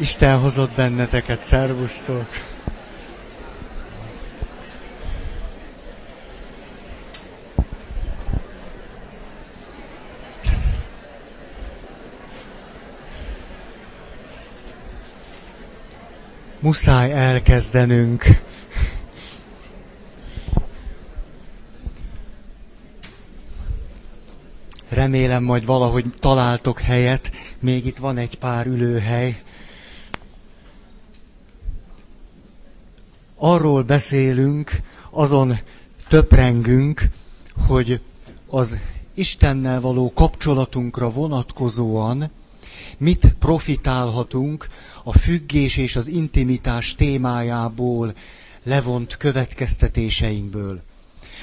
Isten hozott benneteket, szervusztok! Muszáj elkezdenünk. Remélem majd valahogy találtok helyet, még itt van egy pár ülőhely. Arról beszélünk, azon töprengünk, hogy az Istennel való kapcsolatunkra vonatkozóan mit profitálhatunk a függés és az intimitás témájából levont következtetéseinkből.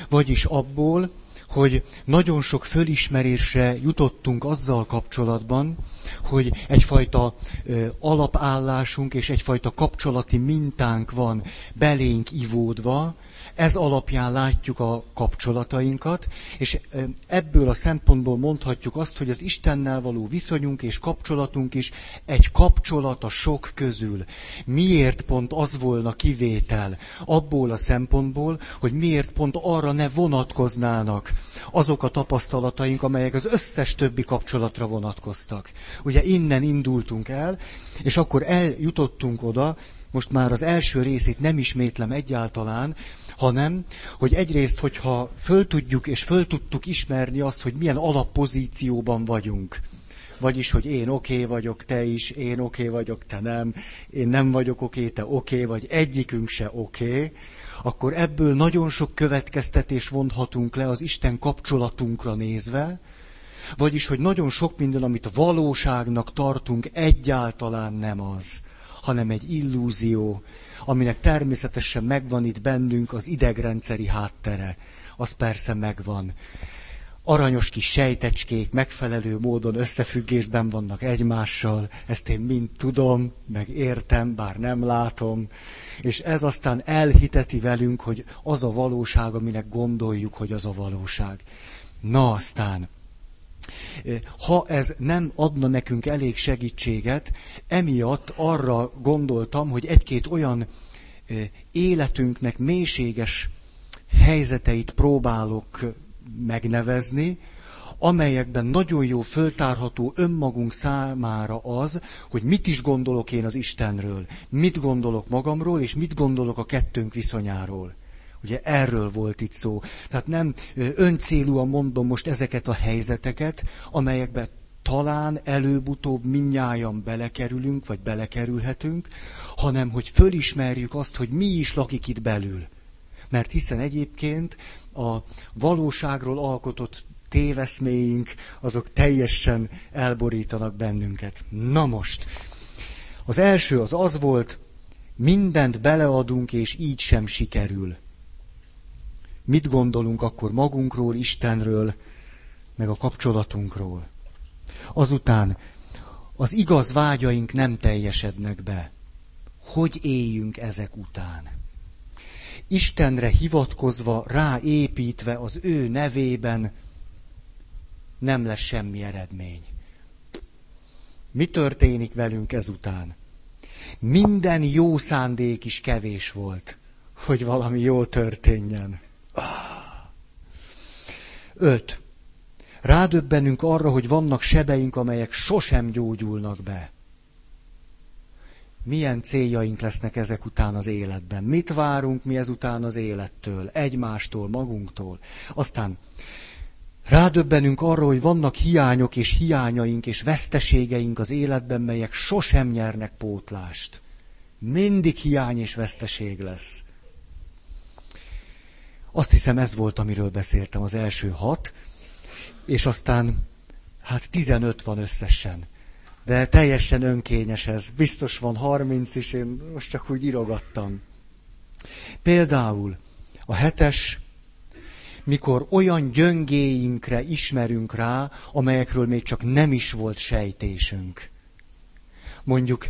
Vagyis abból, hogy nagyon sok fölismerésre jutottunk azzal kapcsolatban, hogy egyfajta ö, alapállásunk és egyfajta kapcsolati mintánk van belénk ivódva, ez alapján látjuk a kapcsolatainkat, és ebből a szempontból mondhatjuk azt, hogy az Istennel való viszonyunk és kapcsolatunk is egy kapcsolat a sok közül. Miért pont az volna kivétel? Abból a szempontból, hogy miért pont arra ne vonatkoznának azok a tapasztalataink, amelyek az összes többi kapcsolatra vonatkoztak. Ugye innen indultunk el, és akkor eljutottunk oda, most már az első részét nem ismétlem egyáltalán, hanem, hogy egyrészt, hogyha föl tudjuk és föl tudtuk ismerni azt, hogy milyen alappozícióban vagyunk. Vagyis, hogy én oké okay vagyok, te is, én oké okay vagyok, te nem, én nem vagyok oké, okay, te oké okay, vagy, egyikünk se oké, okay, akkor ebből nagyon sok következtetés vonhatunk le az Isten kapcsolatunkra nézve, vagyis, hogy nagyon sok minden, amit valóságnak tartunk, egyáltalán nem az, hanem egy illúzió, aminek természetesen megvan itt bennünk az idegrendszeri háttere. Az persze megvan. Aranyos kis sejtecskék megfelelő módon összefüggésben vannak egymással, ezt én mind tudom, meg értem, bár nem látom, és ez aztán elhiteti velünk, hogy az a valóság, aminek gondoljuk, hogy az a valóság. Na aztán, ha ez nem adna nekünk elég segítséget, emiatt arra gondoltam, hogy egy-két olyan életünknek mélységes helyzeteit próbálok megnevezni, amelyekben nagyon jó föltárható önmagunk számára az, hogy mit is gondolok én az Istenről, mit gondolok magamról, és mit gondolok a kettőnk viszonyáról. Ugye erről volt itt szó. Tehát nem öncélúan mondom most ezeket a helyzeteket, amelyekben talán előbb-utóbb minnyáján belekerülünk, vagy belekerülhetünk, hanem hogy fölismerjük azt, hogy mi is lakik itt belül. Mert hiszen egyébként a valóságról alkotott téveszméink, azok teljesen elborítanak bennünket. Na most, az első az az volt, mindent beleadunk, és így sem sikerül mit gondolunk akkor magunkról, Istenről, meg a kapcsolatunkról. Azután az igaz vágyaink nem teljesednek be. Hogy éljünk ezek után? Istenre hivatkozva, ráépítve az ő nevében nem lesz semmi eredmény. Mi történik velünk ezután? Minden jó szándék is kevés volt, hogy valami jó történjen. Öt. Rádöbbenünk arra, hogy vannak sebeink, amelyek sosem gyógyulnak be. Milyen céljaink lesznek ezek után az életben? Mit várunk mi ezután az élettől, egymástól, magunktól? Aztán rádöbbenünk arra, hogy vannak hiányok és hiányaink és veszteségeink az életben, melyek sosem nyernek pótlást. Mindig hiány és veszteség lesz. Azt hiszem ez volt, amiről beszéltem, az első hat, és aztán hát 15 van összesen. De teljesen önkényes ez. Biztos van 30 is, én most csak úgy irogattam. Például a hetes, mikor olyan gyöngéinkre ismerünk rá, amelyekről még csak nem is volt sejtésünk. Mondjuk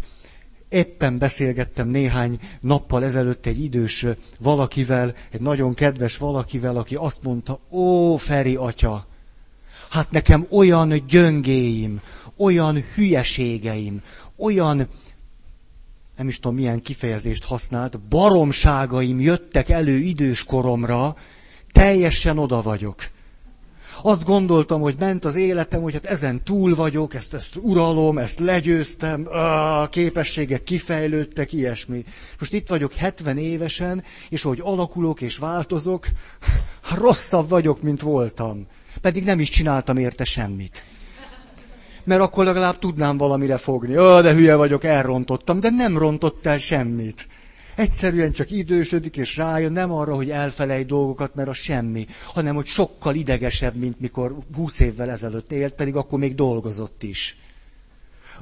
Éppen beszélgettem néhány nappal ezelőtt egy idős valakivel, egy nagyon kedves valakivel, aki azt mondta, ó, Feri atya, hát nekem olyan gyöngéim, olyan hülyeségeim, olyan nem is tudom milyen kifejezést használt, baromságaim jöttek elő idős koromra, teljesen oda vagyok. Azt gondoltam, hogy ment az életem, hogy hát ezen túl vagyok, ezt, ezt uralom, ezt legyőztem, a képességek kifejlődtek, ilyesmi. Most itt vagyok 70 évesen, és hogy alakulok és változok, rosszabb vagyok, mint voltam. Pedig nem is csináltam érte semmit. Mert akkor legalább tudnám valamire fogni. Ó, de hülye vagyok, elrontottam, de nem rontott el semmit. Egyszerűen csak idősödik, és rájön nem arra, hogy elfelej dolgokat, mert a semmi, hanem hogy sokkal idegesebb, mint mikor húsz évvel ezelőtt élt, pedig akkor még dolgozott is.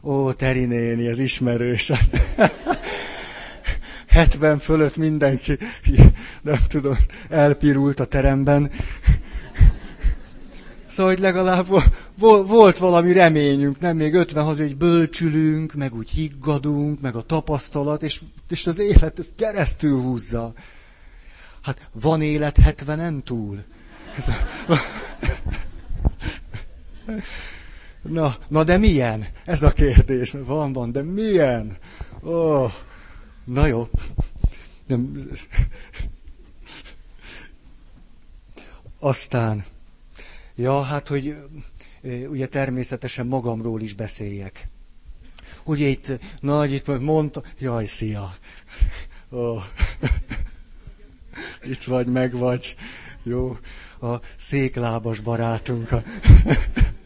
Ó, Teri néni, ez ismerős. 70 fölött mindenki, nem tudom, elpirult a teremben. Szóval, hogy legalább volt valami reményünk, nem még 56, hogy bölcsülünk, meg úgy higgadunk, meg a tapasztalat, és, és az élet ezt keresztül húzza. Hát van élet 70-en túl? Na, na de milyen? Ez a kérdés. Van, van, de milyen? Oh, na jó. Aztán Ja, hát, hogy ugye természetesen magamról is beszéljek. Ugye itt, nagy, itt mondta, jaj, szia. Oh. Itt vagy, meg vagy. Jó, a széklábas barátunk.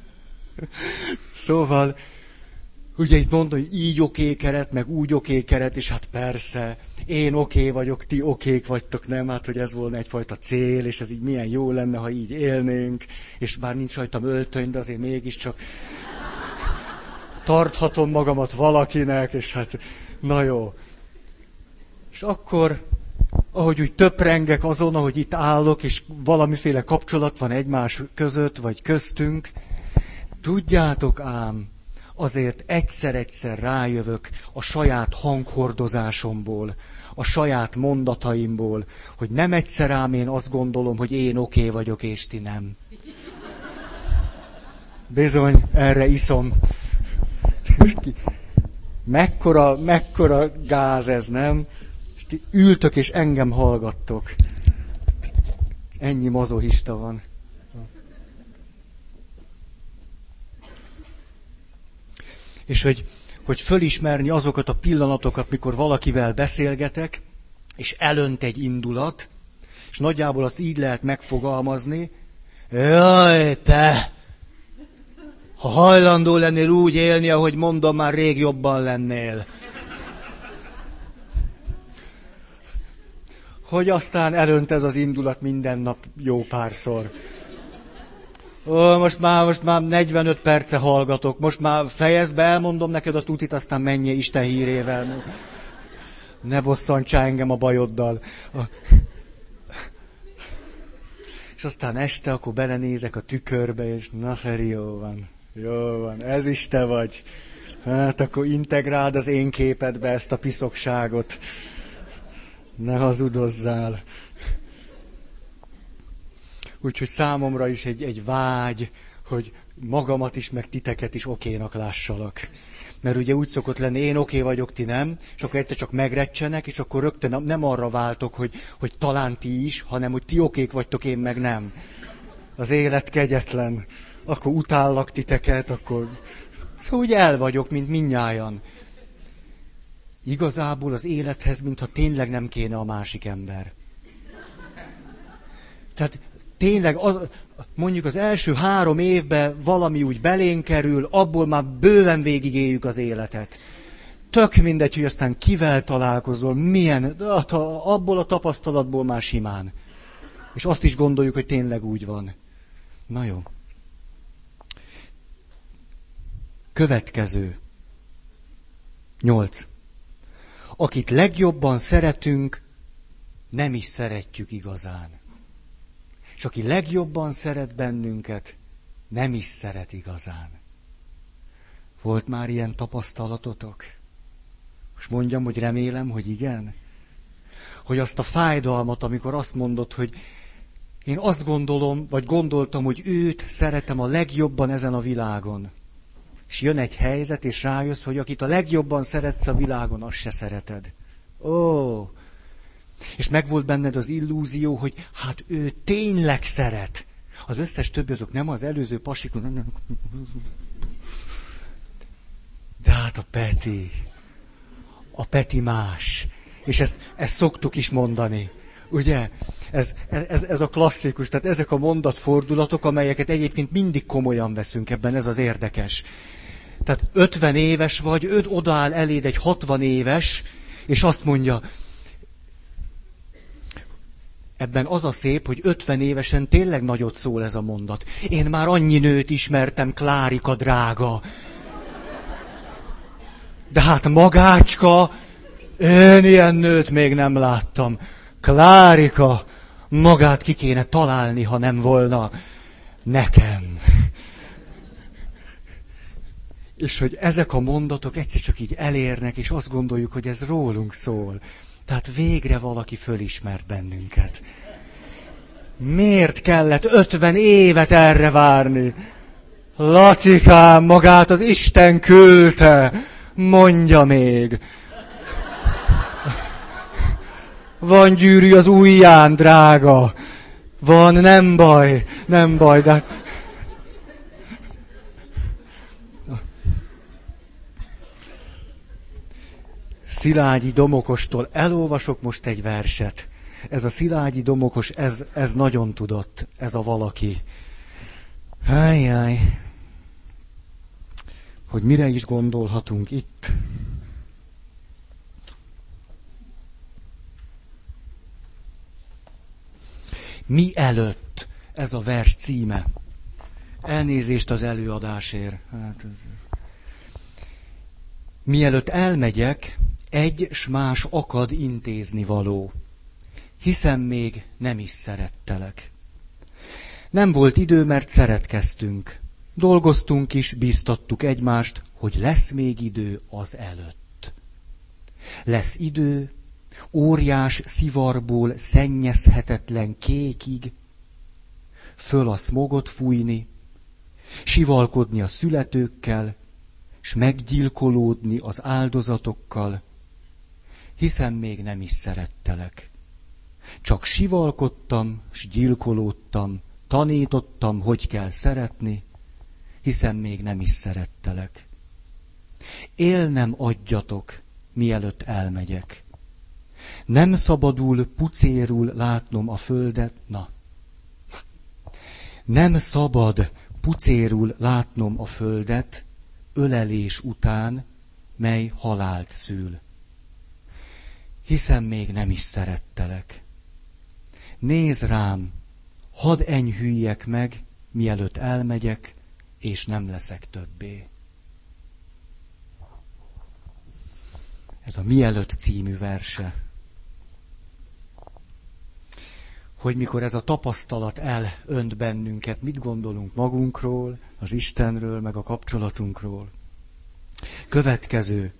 szóval, Ugye itt mondta, hogy így oké keret, meg úgy oké keret, és hát persze, én oké vagyok, ti okék vagytok, nem? Hát, hogy ez volna egyfajta cél, és ez így milyen jó lenne, ha így élnénk, és bár nincs rajtam öltöny, de azért mégiscsak tarthatom magamat valakinek, és hát, na jó. És akkor, ahogy úgy töprengek azon, ahogy itt állok, és valamiféle kapcsolat van egymás között, vagy köztünk, tudjátok ám, azért egyszer-egyszer rájövök a saját hanghordozásomból, a saját mondataimból, hogy nem egyszer ám én azt gondolom, hogy én oké okay vagyok, és ti nem. Bizony, erre iszom. Mekkora, mekkora gáz ez, nem? És ti ültök és engem hallgattok. Ennyi mazohista van. És hogy, hogy fölismerni azokat a pillanatokat, mikor valakivel beszélgetek, és elönt egy indulat, és nagyjából azt így lehet megfogalmazni, jaj, te! Ha hajlandó lennél úgy élni, ahogy mondom, már rég jobban lennél. Hogy aztán elönt ez az indulat minden nap jó párszor. Ó, most már, most már 45 perce hallgatok, most már fejezd be, elmondom neked a tutit, aztán menjél Isten hírével. Ne bosszantsál engem a bajoddal. És aztán este akkor belenézek a tükörbe, és na Feri, jó van, jó van, ez is te vagy. Hát akkor integráld az én képedbe ezt a piszokságot. Ne hazudozzál. Úgyhogy számomra is egy, egy vágy, hogy magamat is, meg titeket is okénak lássalak. Mert ugye úgy szokott lenni, én oké vagyok, ti nem, és akkor egyszer csak megrecsenek, és akkor rögtön nem arra váltok, hogy, hogy talán ti is, hanem hogy ti okék vagytok, én meg nem. Az élet kegyetlen. Akkor utállak titeket, akkor... Szóval úgy el vagyok, mint minnyájan. Igazából az élethez, mintha tényleg nem kéne a másik ember. Tehát tényleg az, mondjuk az első három évben valami úgy belénk kerül, abból már bőven végigéljük az életet. Tök mindegy, hogy aztán kivel találkozol, milyen, abból a tapasztalatból már simán. És azt is gondoljuk, hogy tényleg úgy van. Na jó. Következő. Nyolc. Akit legjobban szeretünk, nem is szeretjük igazán. És aki legjobban szeret bennünket, nem is szeret igazán. Volt már ilyen tapasztalatotok? Most mondjam, hogy remélem, hogy igen. Hogy azt a fájdalmat, amikor azt mondod, hogy én azt gondolom, vagy gondoltam, hogy őt szeretem a legjobban ezen a világon. és jön egy helyzet, és rájössz, hogy akit a legjobban szeretsz a világon, azt se szereted. Ó! És megvolt benned az illúzió, hogy hát ő tényleg szeret. Az összes többi azok nem az előző pasikon. De hát a Peti, a Peti más. És ezt, ezt szoktuk is mondani. Ugye? Ez, ez, ez a klasszikus, tehát ezek a mondatfordulatok, amelyeket egyébként mindig komolyan veszünk ebben, ez az érdekes. Tehát 50 éves vagy, öt odaáll eléd egy 60 éves, és azt mondja, ebben az a szép, hogy 50 évesen tényleg nagyot szól ez a mondat. Én már annyi nőt ismertem, Klárika drága. De hát magácska, én ilyen nőt még nem láttam. Klárika, magát ki kéne találni, ha nem volna nekem. És hogy ezek a mondatok egyszer csak így elérnek, és azt gondoljuk, hogy ez rólunk szól. Tehát végre valaki fölismert bennünket. Miért kellett ötven évet erre várni? Lacikám, magát az Isten küldte, mondja még. Van gyűrű az ujján, drága. Van, nem baj, nem baj, de... Szilágyi Domokostól elolvasok most egy verset. Ez a Szilágyi Domokos, ez, ez nagyon tudott, ez a valaki. Hájjáj, hogy mire is gondolhatunk itt. Mi előtt ez a vers címe? Elnézést az előadásért. Hát, Mielőtt elmegyek, egy s más akad intézni való. Hiszen még nem is szerettelek. Nem volt idő, mert szeretkeztünk. Dolgoztunk is, bíztattuk egymást, hogy lesz még idő az előtt. Lesz idő, óriás szivarból szennyezhetetlen kékig, föl a smogot fújni, sivalkodni a születőkkel, s meggyilkolódni az áldozatokkal, hiszen még nem is szerettelek. Csak sivalkodtam, s gyilkolódtam, tanítottam, hogy kell szeretni, hiszen még nem is szerettelek. Élnem adjatok, mielőtt elmegyek. Nem szabadul pucérul látnom a földet, na. Nem szabad pucérul látnom a földet, ölelés után, mely halált szül. Hiszen még nem is szerettelek. Nézd rám, hadd enyhüljek meg, mielőtt elmegyek, és nem leszek többé. Ez a Mielőtt című verse. Hogy mikor ez a tapasztalat elönt bennünket, mit gondolunk magunkról, az Istenről, meg a kapcsolatunkról. Következő.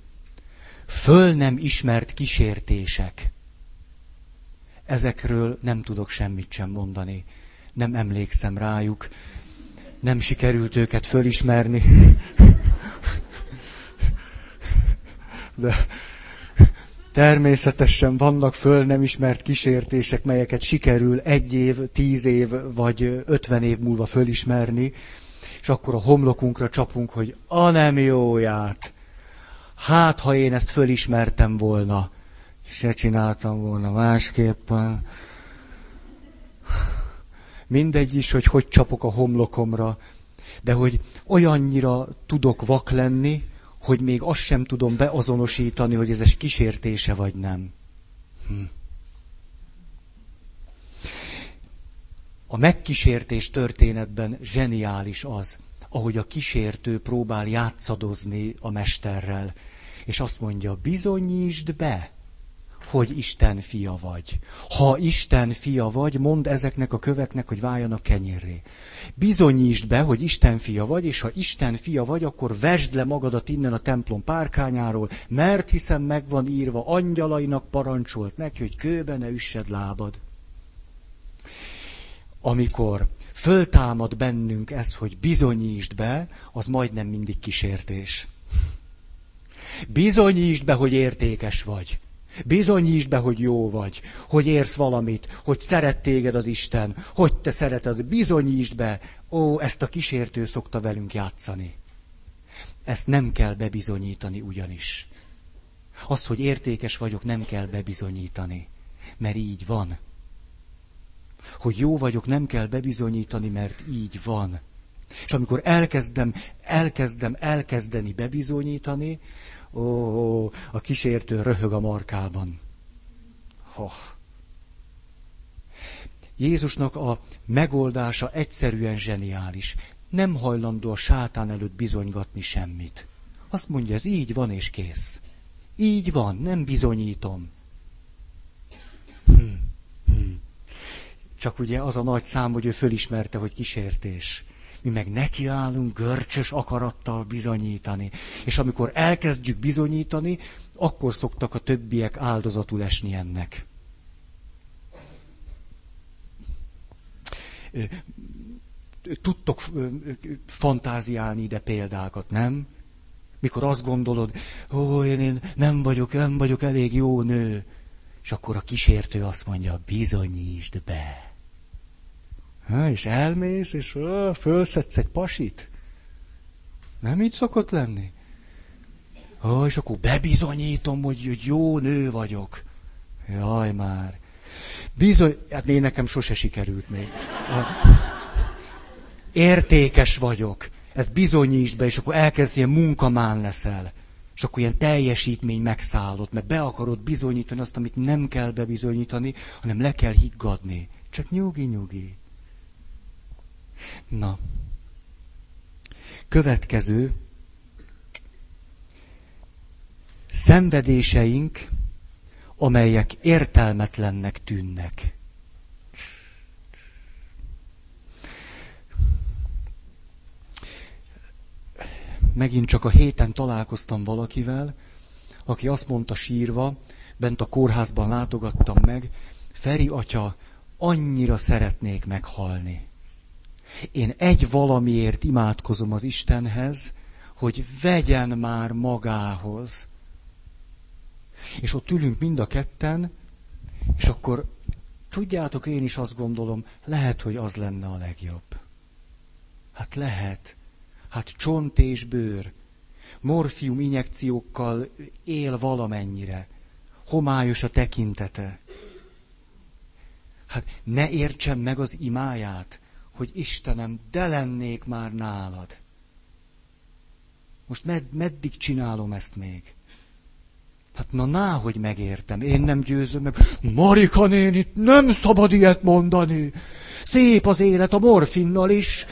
Föl nem ismert kísértések. Ezekről nem tudok semmit sem mondani. Nem emlékszem rájuk. Nem sikerült őket fölismerni. De természetesen vannak föl nem ismert kísértések, melyeket sikerül egy év, tíz év vagy ötven év múlva fölismerni, és akkor a homlokunkra csapunk, hogy a nem jóját. Hát, ha én ezt fölismertem volna, se csináltam volna másképpen. Mindegy is, hogy hogy csapok a homlokomra, de hogy olyannyira tudok vak lenni, hogy még azt sem tudom beazonosítani, hogy ez egy kísértése vagy nem. Hm. A megkísértés történetben zseniális az, ahogy a kísértő próbál játszadozni a mesterrel, és azt mondja, bizonyítsd be, hogy Isten fia vagy. Ha Isten fia vagy, mondd ezeknek a köveknek, hogy váljanak kenyérré. Bizonyítsd be, hogy Isten fia vagy, és ha Isten fia vagy, akkor vesd le magadat innen a templom párkányáról, mert hiszen meg van írva, angyalainak parancsolt neki, hogy kőbe ne üssed lábad. amikor föltámad bennünk ez, hogy bizonyítsd be, az majdnem mindig kísértés. Bizonyítsd be, hogy értékes vagy. Bizonyítsd be, hogy jó vagy, hogy érsz valamit, hogy szeret téged az Isten, hogy te szereted, bizonyítsd be. Ó, ezt a kísértő szokta velünk játszani. Ezt nem kell bebizonyítani ugyanis. Az, hogy értékes vagyok, nem kell bebizonyítani, mert így van. Hogy jó vagyok, nem kell bebizonyítani, mert így van. És amikor elkezdem, elkezdem, elkezdeni bebizonyítani, ó, a kísértő röhög a markában. Oh. Jézusnak a megoldása egyszerűen zseniális. Nem hajlandó a sátán előtt bizonygatni semmit. Azt mondja, ez így van és kész. Így van, nem bizonyítom. Hm, hm. Csak ugye az a nagy szám, hogy ő fölismerte, hogy kísértés. Mi meg nekiállunk görcsös akarattal bizonyítani. És amikor elkezdjük bizonyítani, akkor szoktak a többiek áldozatul esni ennek. Tudtok fantáziálni ide példákat, nem? Mikor azt gondolod, ó, én, én nem vagyok, nem vagyok elég jó nő. És akkor a kísértő azt mondja, bizonyítsd be. Ha, és elmész, és ó, fölszedsz egy pasit. Nem így szokott lenni? Ó, és akkor bebizonyítom, hogy, hogy jó nő vagyok. Jaj már. Bizony, hát én nekem sose sikerült még. Értékes vagyok ezt bizonyítsd be, és akkor elkezd ilyen munkamán leszel. És akkor ilyen teljesítmény megszállott, mert be akarod bizonyítani azt, amit nem kell bebizonyítani, hanem le kell higgadni. Csak nyugi-nyugi. Na. Következő. Szenvedéseink, amelyek értelmetlennek tűnnek. megint csak a héten találkoztam valakivel, aki azt mondta sírva, bent a kórházban látogattam meg, Feri atya, annyira szeretnék meghalni. Én egy valamiért imádkozom az Istenhez, hogy vegyen már magához. És ott ülünk mind a ketten, és akkor tudjátok, én is azt gondolom, lehet, hogy az lenne a legjobb. Hát lehet. Hát csont és bőr. Morfium injekciókkal él valamennyire. Homályos a tekintete. Hát ne értsem meg az imáját, hogy Istenem, de lennék már nálad. Most med, meddig csinálom ezt még? Hát na, ná, hogy megértem, én nem győzöm meg. Marika néni, nem szabad ilyet mondani. Szép az élet a morfinnal is.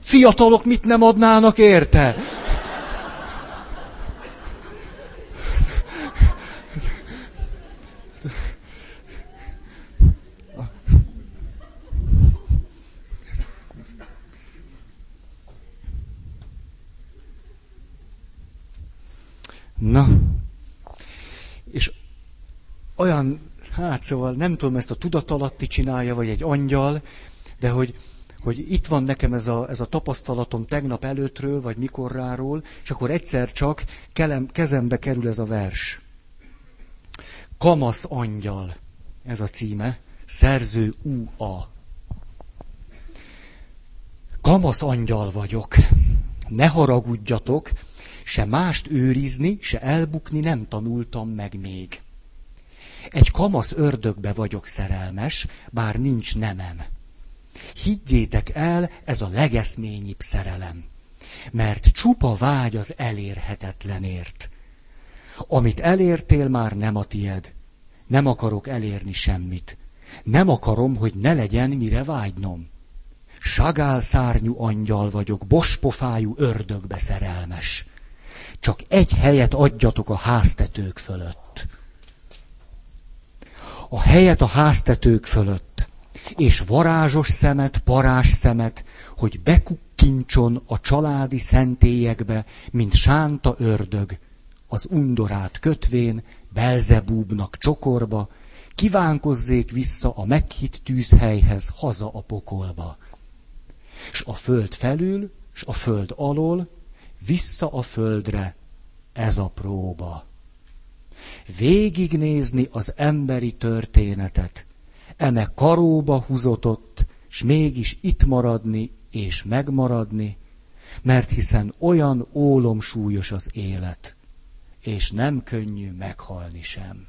Fiatalok mit nem adnának érte? Na, és olyan, hát szóval nem tudom, ezt a tudatalatti csinálja, vagy egy angyal, de hogy hogy itt van nekem ez a, ez a tapasztalatom tegnap előttről, vagy mikorráról, és akkor egyszer csak kelem, kezembe kerül ez a vers. Kamasz angyal, ez a címe, szerző U.A. Kamasz angyal vagyok, ne haragudjatok, se mást őrizni, se elbukni nem tanultam meg még. Egy kamasz ördögbe vagyok szerelmes, bár nincs nemem. Higgyétek el, ez a legeszményibb szerelem. Mert csupa vágy az elérhetetlenért. Amit elértél, már nem a tied. Nem akarok elérni semmit. Nem akarom, hogy ne legyen, mire vágynom. Sagál szárnyú angyal vagyok, bospofájú ördögbe szerelmes. Csak egy helyet adjatok a háztetők fölött. A helyet a háztetők fölött és varázsos szemet, parás szemet, hogy bekukkincson a családi szentélyekbe, mint sánta ördög, az undorát kötvén, Belzebúbnak csokorba, kívánkozzék vissza a meghitt tűzhelyhez, haza a pokolba. És a föld felül, és a föld alól, vissza a földre, ez a próba. Végignézni az emberi történetet, eme karóba húzotott, s mégis itt maradni és megmaradni, mert hiszen olyan ólomsúlyos az élet, és nem könnyű meghalni sem.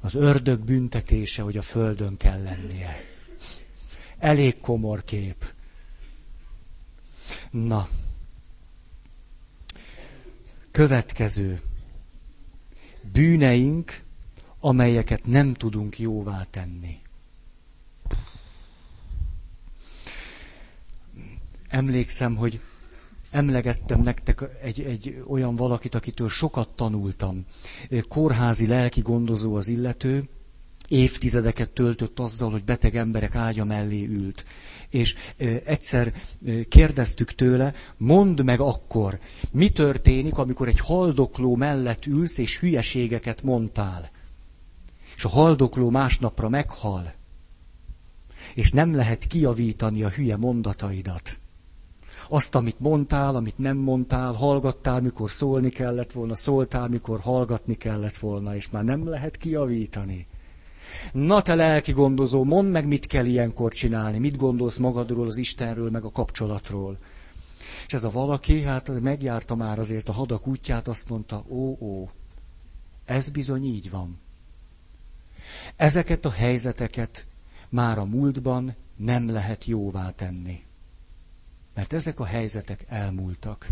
Az ördög büntetése, hogy a földön kell lennie. Elég komor kép. Na. Következő. Bűneink, amelyeket nem tudunk jóvá tenni. Emlékszem, hogy emlegettem nektek egy, egy olyan valakit, akitől sokat tanultam. Kórházi lelki gondozó az illető, évtizedeket töltött azzal, hogy beteg emberek ágya mellé ült. És egyszer kérdeztük tőle, mondd meg akkor, mi történik, amikor egy haldokló mellett ülsz, és hülyeségeket mondtál. És a haldokló másnapra meghal. És nem lehet kiavítani a hülye mondataidat azt, amit mondtál, amit nem mondtál, hallgattál, mikor szólni kellett volna, szóltál, mikor hallgatni kellett volna, és már nem lehet kiavítani. Na te lelki gondozó, mondd meg, mit kell ilyenkor csinálni, mit gondolsz magadról, az Istenről, meg a kapcsolatról. És ez a valaki, hát megjárta már azért a hadak útját, azt mondta, ó, ó, ez bizony így van. Ezeket a helyzeteket már a múltban nem lehet jóvá tenni. Mert ezek a helyzetek elmúltak.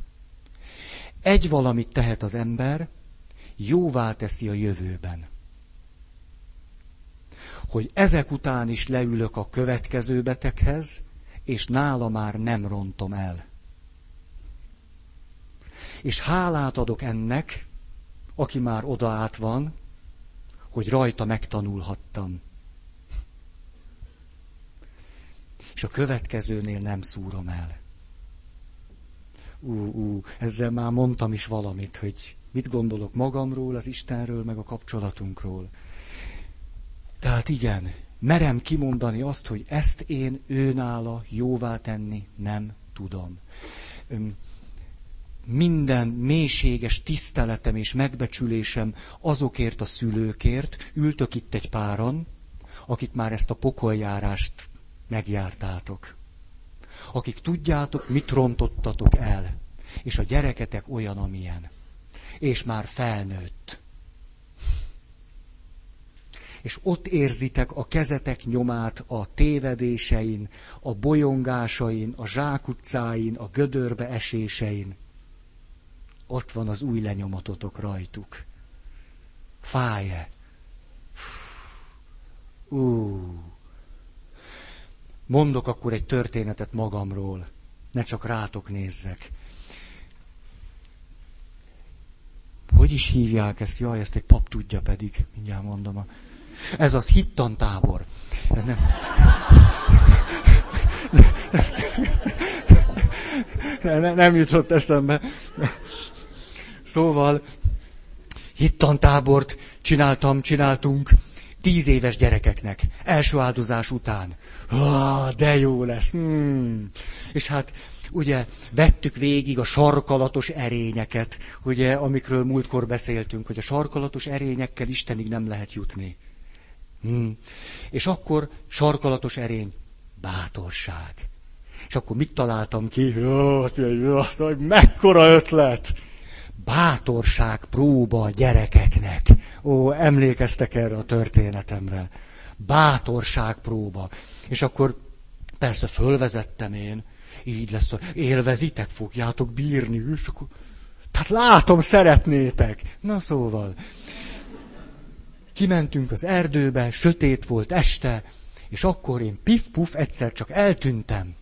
Egy valamit tehet az ember, jóvá teszi a jövőben. Hogy ezek után is leülök a következő beteghez, és nála már nem rontom el. És hálát adok ennek, aki már oda át van, hogy rajta megtanulhattam. És a következőnél nem szúrom el ú, ú, ezzel már mondtam is valamit, hogy mit gondolok magamról, az Istenről, meg a kapcsolatunkról. Tehát igen, merem kimondani azt, hogy ezt én őnála jóvá tenni nem tudom. Minden mélységes tiszteletem és megbecsülésem azokért a szülőkért, ültök itt egy páran, akik már ezt a pokoljárást megjártátok akik tudjátok, mit rontottatok el. És a gyereketek olyan, amilyen. És már felnőtt. És ott érzitek a kezetek nyomát a tévedésein, a bolyongásain, a zsákutcáin, a gödörbe esésein. Ott van az új lenyomatotok rajtuk. Fáj-e? Uh. Mondok akkor egy történetet magamról. Ne csak rátok nézzek. Hogy is hívják ezt? Jaj, ezt egy pap tudja pedig. Mindjárt mondom. Ez az hittantábor. Nem. Nem, nem jutott eszembe. Szóval hittantábort csináltam, csináltunk tíz éves gyerekeknek, első áldozás után. Ah, de jó lesz. Hmm. És hát ugye vettük végig a sarkalatos erényeket, ugye, amikről múltkor beszéltünk, hogy a sarkalatos erényekkel Istenig nem lehet jutni. Hmm. És akkor sarkalatos erény, bátorság. És akkor mit találtam ki? Jó, jó, mekkora ötlet! bátorság próba a gyerekeknek. Ó, emlékeztek erre a történetemre. Bátorság próba. És akkor persze fölvezettem én, így lesz, élvezitek, fogjátok bírni, és akkor, tehát látom, szeretnétek. Na szóval, kimentünk az erdőbe, sötét volt este, és akkor én pif-puf egyszer csak eltűntem.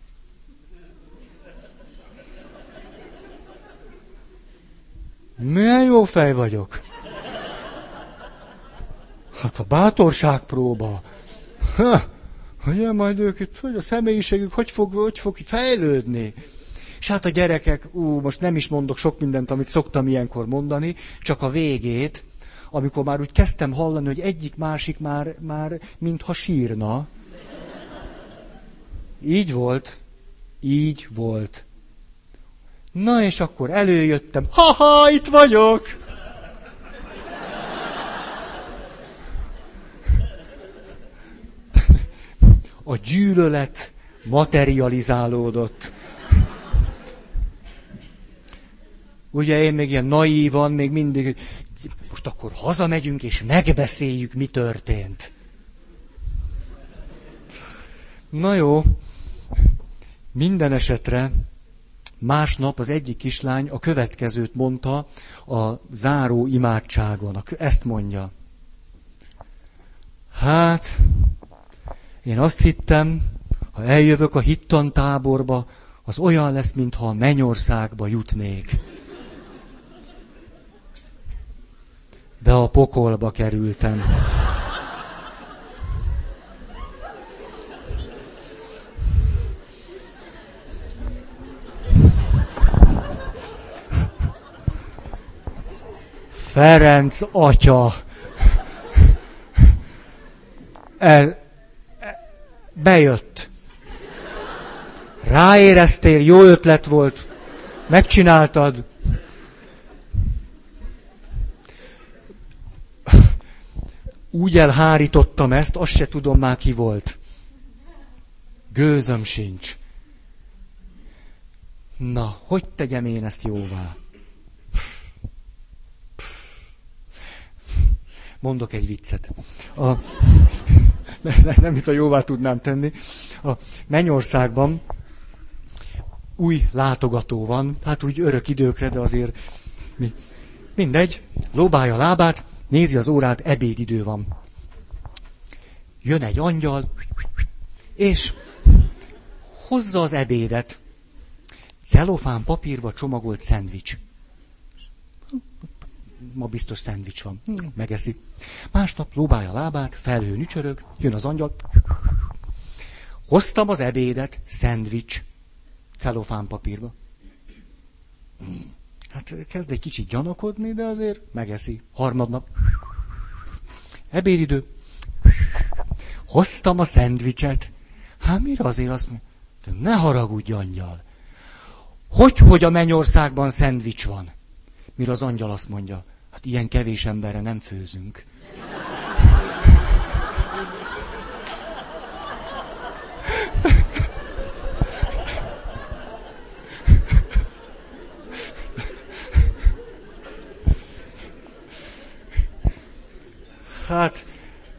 Milyen jó fej vagyok. Hát a bátorságpróba. Ha, hogy majd ők itt, hogy a személyiségük hogy fog, hogy fog fejlődni. És hát a gyerekek, ú, most nem is mondok sok mindent, amit szoktam ilyenkor mondani, csak a végét, amikor már úgy kezdtem hallani, hogy egyik-másik már, már mintha sírna. Így volt, így volt. Na és akkor előjöttem, ha-ha, itt vagyok! A gyűlölet materializálódott. Ugye én még ilyen naívan, még mindig, most akkor hazamegyünk és megbeszéljük, mi történt. Na jó, minden esetre másnap az egyik kislány a következőt mondta a záró imádságon. Ezt mondja. Hát, én azt hittem, ha eljövök a hittantáborba, az olyan lesz, mintha a mennyországba jutnék. De a pokolba kerültem. Ferenc atya. E, e, bejött. Ráéreztél, jó ötlet volt, megcsináltad. Úgy elhárítottam ezt, azt se tudom már ki volt. Gőzöm sincs. Na, hogy tegyem én ezt jóvá? Mondok egy viccet. A, nem, nem itt a jóvá tudnám tenni. A Mennyországban új látogató van, hát úgy örök időkre, de azért mi. Mindegy, lóbálja a lábát, nézi az órát, ebédidő van. Jön egy angyal, és hozza az ebédet. Celofán papírba csomagolt szendvics ma biztos szendvics van. Megeszi. Másnap lóbálja a lábát, felhő nücsörög, jön az angyal. Hoztam az ebédet, szendvics, celofán papírba. Hát kezd egy kicsit gyanakodni, de azért megeszi. Harmadnap. Ebédidő. Hoztam a szendvicset. Hát mire azért azt mondja? Ne haragudj, angyal. Hogy, hogy a mennyországban szendvics van? Mire az angyal azt mondja, Hát ilyen kevés emberre nem főzünk. Hát,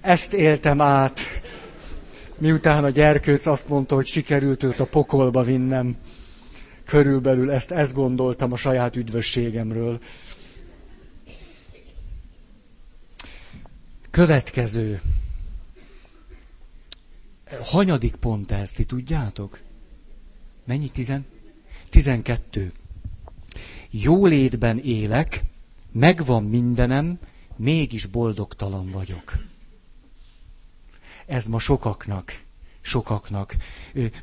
ezt éltem át, miután a gyerkőc azt mondta, hogy sikerült őt a pokolba vinnem. Körülbelül ezt, ezt gondoltam a saját üdvösségemről. Következő. Hanyadik pont ez, ti tudjátok? Mennyi? Tizen? Tizenkettő. Jólétben élek, megvan mindenem, mégis boldogtalan vagyok. Ez ma sokaknak, sokaknak.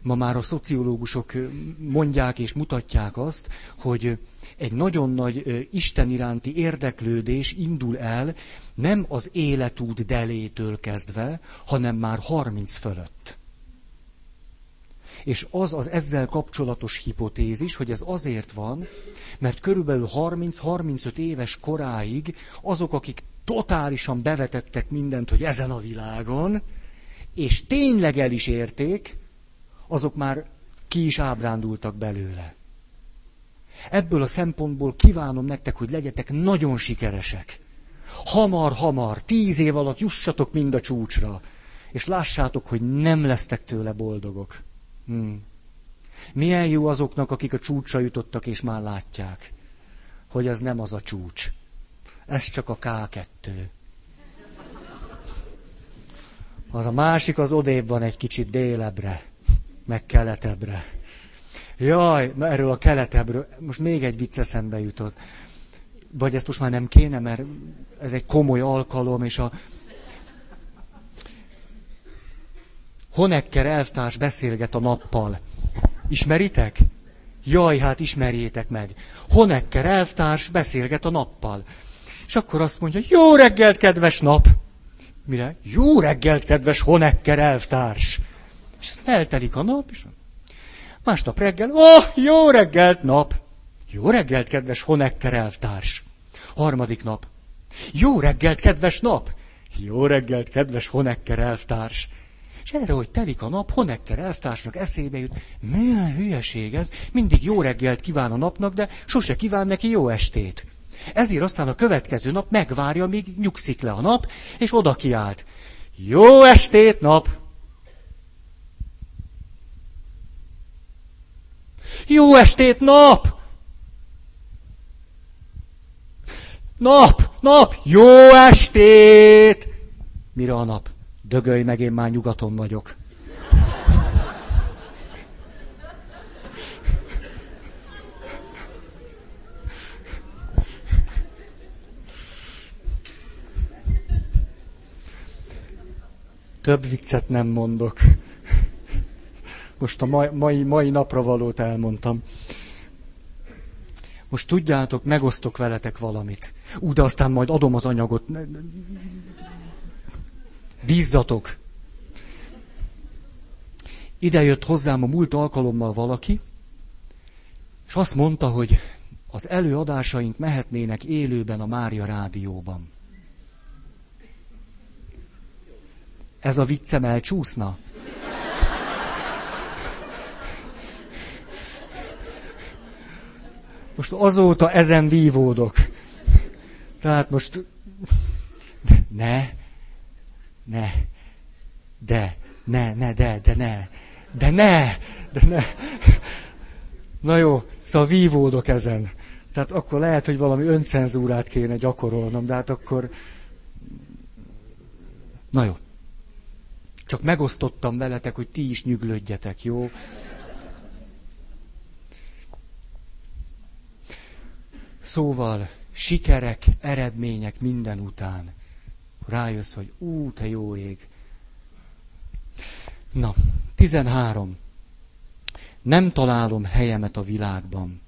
Ma már a szociológusok mondják és mutatják azt, hogy egy nagyon nagy Isten iránti érdeklődés indul el, nem az életút delétől kezdve, hanem már 30 fölött. És az az ezzel kapcsolatos hipotézis, hogy ez azért van, mert körülbelül 30-35 éves koráig azok, akik totálisan bevetettek mindent, hogy ezen a világon, és tényleg el is érték, azok már ki is ábrándultak belőle. Ebből a szempontból kívánom nektek, hogy legyetek nagyon sikeresek. Hamar, hamar, tíz év alatt jussatok mind a csúcsra, és lássátok, hogy nem lesztek tőle boldogok. Hmm. Milyen jó azoknak, akik a csúcsra jutottak, és már látják, hogy ez nem az a csúcs. Ez csak a K2. Az a másik az odébb van egy kicsit délebre, meg keletebbre. Jaj, erről a keletebbről, most még egy vicc eszembe jutott. Vagy ezt most már nem kéne, mert ez egy komoly alkalom, és a Honecker elvtárs beszélget a nappal. Ismeritek? Jaj, hát ismerjétek meg. Honecker elvtárs beszélget a nappal. És akkor azt mondja, jó reggelt, kedves nap! Mire? Jó reggelt, kedves Honecker elvtárs! És feltelik a nap, és másnap reggel, ó, oh, jó reggelt, nap! Jó reggelt, kedves Honecker elvtárs! Harmadik nap. Jó reggelt, kedves nap! Jó reggelt, kedves Honecker elvtárs! És erre, hogy telik a nap, Honecker elvtársnak eszébe jut, milyen hülyeség ez, mindig jó reggelt kíván a napnak, de sose kíván neki jó estét. Ezért aztán a következő nap megvárja, míg nyugszik le a nap, és oda kiált. Jó estét, nap! Jó estét, nap! Nap, nap, jó estét! Mire a nap? Dögölj meg, én már nyugaton vagyok. Több viccet nem mondok. Most a mai, mai, mai napra valót elmondtam. Most tudjátok, megosztok veletek valamit. Ú, de aztán majd adom az anyagot. Bízzatok! Ide jött hozzám a múlt alkalommal valaki, és azt mondta, hogy az előadásaink mehetnének élőben a Mária rádióban. Ez a viccem elcsúszna? Most azóta ezen vívódok. Tehát most ne, ne, de, ne, ne, de, de ne, de ne, de ne. Na jó, szóval vívódok ezen. Tehát akkor lehet, hogy valami öncenzúrát kéne gyakorolnom, de hát akkor... Na jó. Csak megosztottam veletek, hogy ti is nyüglődjetek, jó? Szóval sikerek, eredmények minden után. Rájössz, hogy ú, te jó ég. Na, 13. Nem találom helyemet a világban.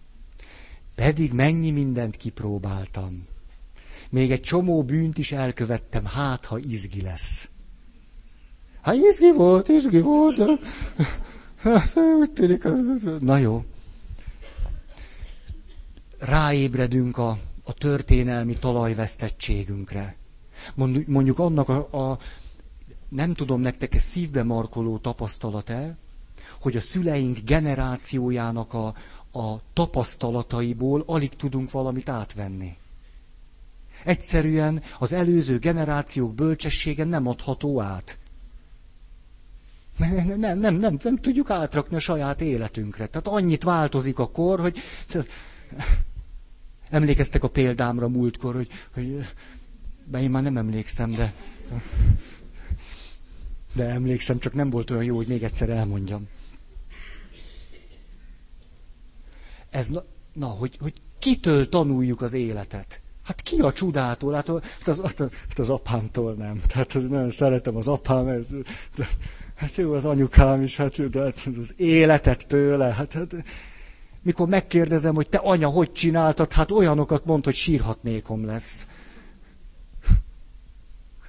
Pedig mennyi mindent kipróbáltam. Még egy csomó bűnt is elkövettem, hát ha izgi lesz. Hát izgi volt, izgi volt, de... Hát, úgy tűnik, na jó. Ráébredünk a, a történelmi talajvesztettségünkre. Mondjuk annak a, a nem tudom nektek, ez szívbe markoló tapasztalat-e, hogy a szüleink generációjának a, a tapasztalataiból alig tudunk valamit átvenni. Egyszerűen az előző generációk bölcsessége nem adható át. Nem, nem, nem, nem, nem tudjuk átrakni a saját életünkre. Tehát annyit változik a kor, hogy emlékeztek a példámra múltkor, hogy, hogy be én már nem emlékszem, de de emlékszem, csak nem volt olyan jó, hogy még egyszer elmondjam. Ez, na, na hogy, hogy kitől tanuljuk az életet? Hát ki a csodától? Hát az, az, hát az apámtól nem. Tehát az, nagyon szeretem az apám, ez, de, hát jó az anyukám is, hát de hát az életet tőle. Hát, hát, mikor megkérdezem, hogy te anya, hogy csináltad, hát olyanokat mond, hogy sírhatnékom lesz.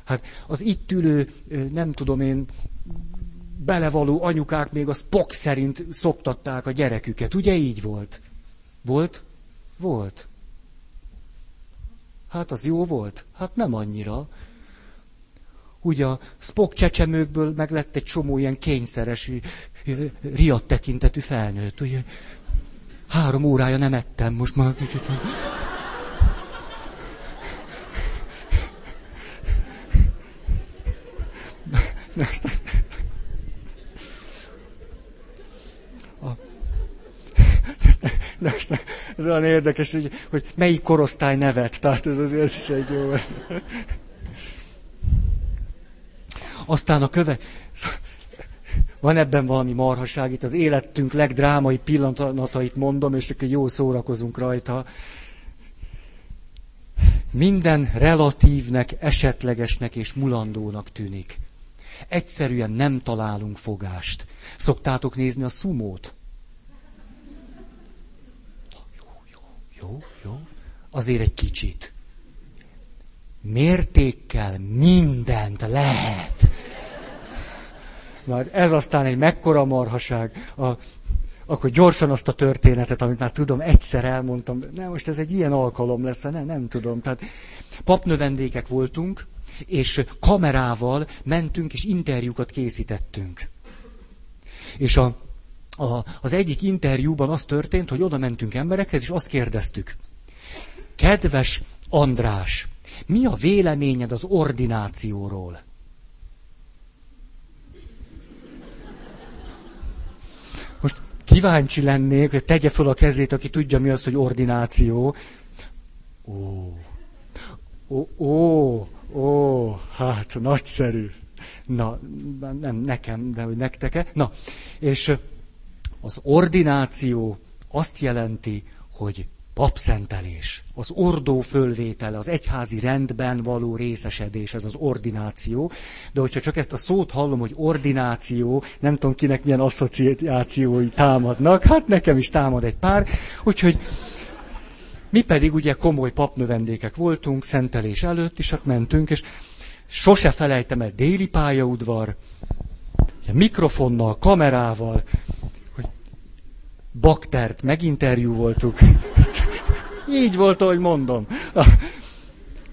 Hát az itt ülő, nem tudom én, belevaló anyukák még a Spock szerint szoptatták a gyereküket. Ugye így volt? Volt? Volt. Hát az jó volt? Hát nem annyira. Ugye a Spock csecsemőkből meg lett egy csomó ilyen kényszeres, riadt tekintetű felnőtt. Ugye három órája nem ettem, most már kicsit... De ez olyan érdekes, hogy, hogy melyik korosztály nevet, tehát ez azért is egy jó. Aztán a köve... Van ebben valami marhaság, itt az életünk legdrámai pillanatait mondom, és egy jó szórakozunk rajta. Minden relatívnek, esetlegesnek és mulandónak tűnik. Egyszerűen nem találunk fogást. Szoktátok nézni a szumót? jó, jó, azért egy kicsit. Mértékkel mindent lehet. Hát ez aztán egy mekkora marhaság. A, akkor gyorsan azt a történetet, amit már tudom, egyszer elmondtam, nem, most ez egy ilyen alkalom lesz, nem, nem tudom. Tehát papnövendékek voltunk, és kamerával mentünk, és interjúkat készítettünk. És a, a, az egyik interjúban az történt, hogy oda mentünk emberekhez, és azt kérdeztük. Kedves András, mi a véleményed az ordinációról? Most kíváncsi lennék, hogy tegye fel a kezét, aki tudja mi az, hogy ordináció. Ó, ó, ó, ó, hát nagyszerű. Na, nem nekem, de hogy nektek-e. Na, és az ordináció azt jelenti, hogy papszentelés, az ordó fölvétele, az egyházi rendben való részesedés, ez az ordináció. De hogyha csak ezt a szót hallom, hogy ordináció, nem tudom kinek milyen asszociációi támadnak, hát nekem is támad egy pár, úgyhogy mi pedig ugye komoly papnövendékek voltunk, szentelés előtt, és hát mentünk, és sose felejtem el déli pályaudvar, mikrofonnal, kamerával, hogy baktert meginterjú voltuk. Így volt, ahogy mondom.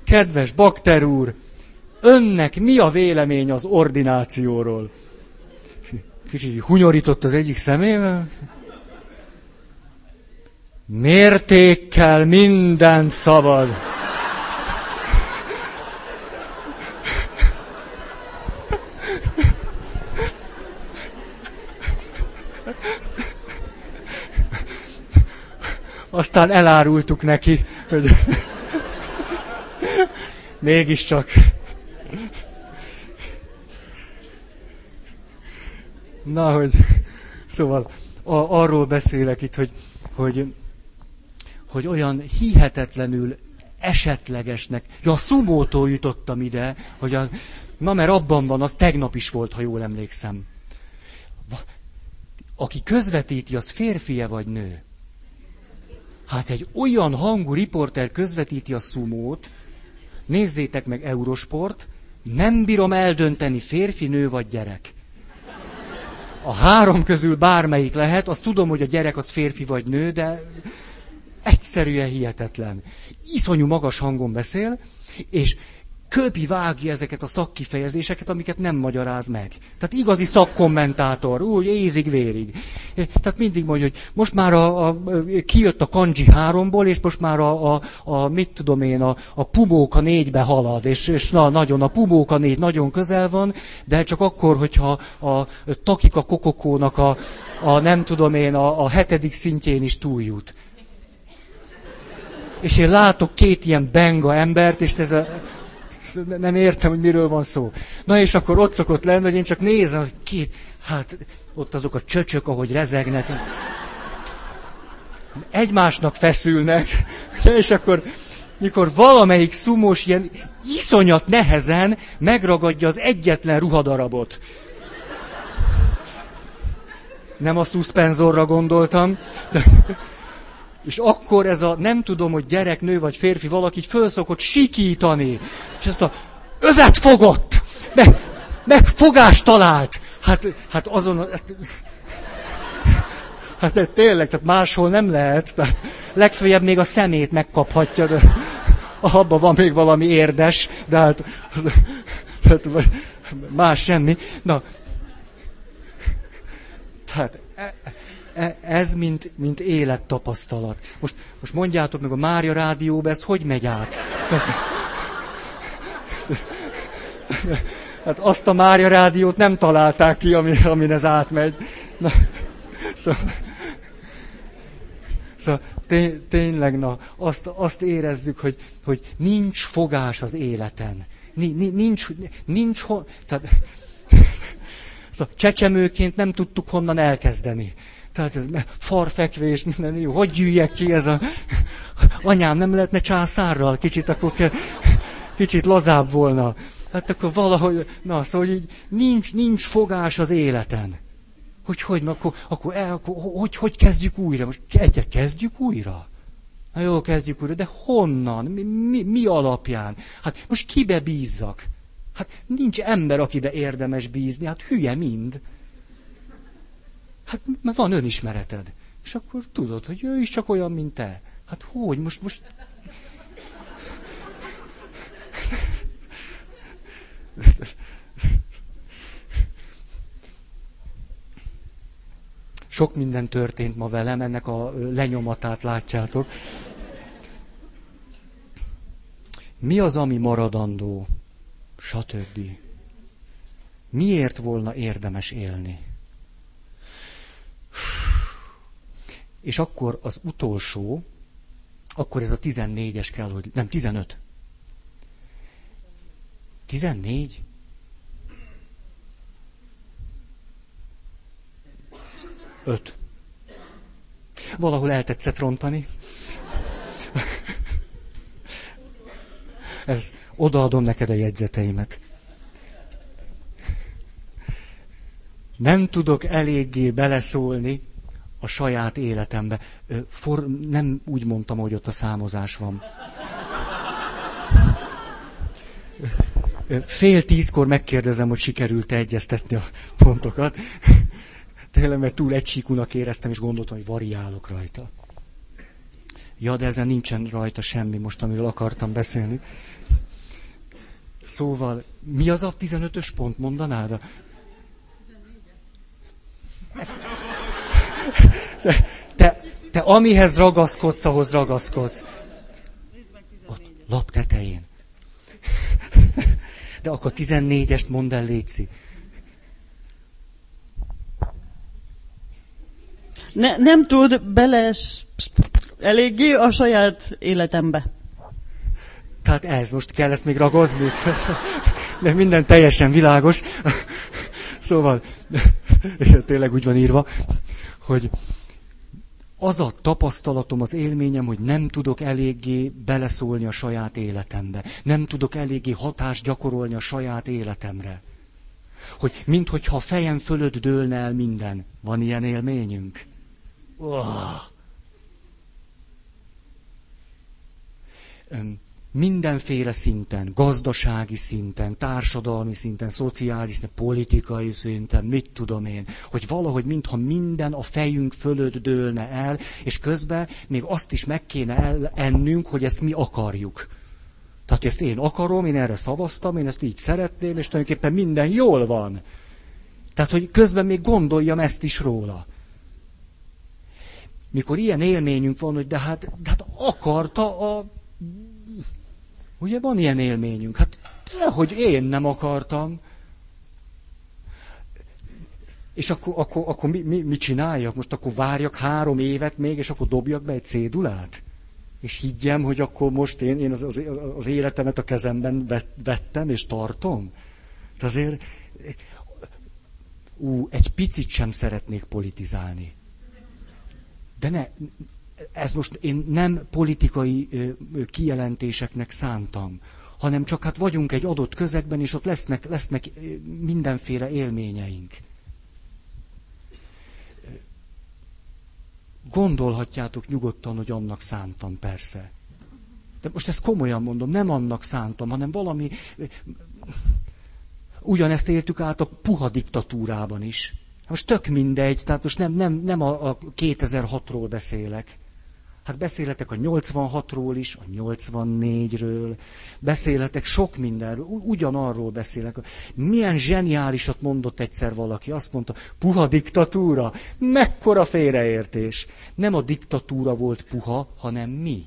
Kedves bakter úr, önnek mi a vélemény az ordinációról? Kicsit hunyorított az egyik szemével. Mértékkel mindent szabad. Aztán elárultuk neki, hogy mégiscsak. Na, hogy szóval a, arról beszélek itt, hogy, hogy, hogy olyan hihetetlenül esetlegesnek. Ja, a szumótól jutottam ide, hogy a, na mert abban van, az tegnap is volt, ha jól emlékszem. Aki közvetíti, az férfie vagy nő? Hát egy olyan hangú riporter közvetíti a szumót, nézzétek meg Eurosport, nem bírom eldönteni férfi, nő vagy gyerek. A három közül bármelyik lehet, azt tudom, hogy a gyerek az férfi vagy nő, de egyszerűen hihetetlen. Iszonyú magas hangon beszél, és köpi vágja ezeket a szakkifejezéseket, amiket nem magyaráz meg. Tehát igazi szakkommentátor, úgy ézig-vérig. Tehát mindig mondja, hogy most már a, a, kijött a kanji háromból, és most már a, a, a mit tudom én, a, a pumóka négybe halad, és, és na, nagyon, a pumóka négy nagyon közel van, de csak akkor, hogyha a takika kokokónak a, a nem tudom én, a, a hetedik szintjén is túljut. És én látok két ilyen benga embert, és ez a, nem értem, hogy miről van szó. Na és akkor ott szokott lenni, hogy én csak nézem, hogy ki, hát ott azok a csöcsök, ahogy rezegnek. Egymásnak feszülnek, és akkor mikor valamelyik szumós ilyen iszonyat nehezen megragadja az egyetlen ruhadarabot. Nem a szuszpenzorra gondoltam, de és akkor ez a nem tudom, hogy gyerek, nő vagy férfi valaki így fölszokott sikítani. És ezt a övet fogott! Meg, meg fogást talált! Hát, hát azon... Hát, hát de tényleg, tehát máshol nem lehet. Tehát legfőjebb még a szemét megkaphatja, de abban van még valami érdes, de hát az, tehát más semmi. Na, tehát ez mint, mint élettapasztalat. Most, most mondjátok meg a Mária rádióba, ez hogy megy át? Hát azt a Mária rádiót nem találták ki, ami, amin ez átmegy. Na, szóval, szóval tény, tényleg, na, azt, azt érezzük, hogy, hogy nincs fogás az életen. Nincs, nincs, nincs tehát, szóval csecsemőként nem tudtuk honnan elkezdeni. Tehát ez farfekvés, minden jó. Hogy gyűjjek ki ez a... Anyám, nem lehetne császárral? Kicsit akkor kell... Kicsit lazább volna. Hát akkor valahogy... Na, szóval így nincs, nincs fogás az életen. Hogy hogy, akkor, akkor, el, akkor hogy, hogy kezdjük újra? Most egyet kezdjük újra? Na jó, kezdjük újra, de honnan? Mi, mi, mi alapján? Hát most kibe bízzak? Hát nincs ember, akibe érdemes bízni, hát hülye mind. Hát mert van önismereted. És akkor tudod, hogy ő is csak olyan, mint te. Hát hogy, most, most... Sok minden történt ma velem, ennek a lenyomatát látjátok. Mi az, ami maradandó? Stb. Miért volna érdemes élni? És akkor az utolsó, akkor ez a 14-es kell, hogy... Nem, 15. 14? Öt. Valahol eltetszett rontani. Ez, odaadom neked a jegyzeteimet. Nem tudok eléggé beleszólni a saját életembe. For, nem úgy mondtam, hogy ott a számozás van. Fél tízkor megkérdezem, hogy sikerült-e egyeztetni a pontokat. Tényleg, mert túl egysíkúnak éreztem, és gondoltam, hogy variálok rajta. Ja, de ezen nincsen rajta semmi most, amiről akartam beszélni. Szóval, mi az a 15-ös pont, mondanád? Te, te, te amihez ragaszkodsz, ahhoz ragaszkodsz. Ott, lap tetején. De akkor 14-est mondd el, Léci. Ne, nem tud bele eléggé a saját életembe. Tehát ez, most kell ezt még ragozni. De minden teljesen világos. Szóval, tényleg úgy van írva, hogy az a tapasztalatom, az élményem, hogy nem tudok eléggé beleszólni a saját életembe. Nem tudok eléggé hatást gyakorolni a saját életemre. Hogy minthogyha a fejem fölött dőlne el minden. Van ilyen élményünk? Oh. Mindenféle szinten, gazdasági szinten, társadalmi szinten, szociális szinten, politikai szinten, mit tudom én, hogy valahogy mintha minden a fejünk fölött dőlne el, és közben még azt is meg kéne ennünk, hogy ezt mi akarjuk. Tehát ezt én akarom, én erre szavaztam, én ezt így szeretném, és tulajdonképpen minden jól van. Tehát, hogy közben még gondoljam ezt is róla. Mikor ilyen élményünk van, hogy de hát, de hát akarta a Ugye van ilyen élményünk? Hát hogy én nem akartam. És akkor, akkor, akkor mi, mi, mit csináljak? Most akkor várjak három évet még, és akkor dobjak be egy cédulát? És higgyem, hogy akkor most én, én az, az, az életemet a kezemben vettem és tartom? Tehát azért, ú, egy picit sem szeretnék politizálni. De ne, ez most én nem politikai kijelentéseknek szántam, hanem csak hát vagyunk egy adott közegben, és ott lesznek, lesznek mindenféle élményeink. Gondolhatjátok nyugodtan, hogy annak szántam, persze. De most ezt komolyan mondom, nem annak szántam, hanem valami... Ugyanezt éltük át a puha diktatúrában is. Most tök mindegy, tehát most nem, nem, nem a, a 2006-ról beszélek. Hát beszélhetek a 86-ról is, a 84-ről, beszélhetek sok mindenről, ugyanarról beszélek. Milyen zseniálisat mondott egyszer valaki, azt mondta, puha diktatúra, mekkora félreértés. Nem a diktatúra volt puha, hanem mi.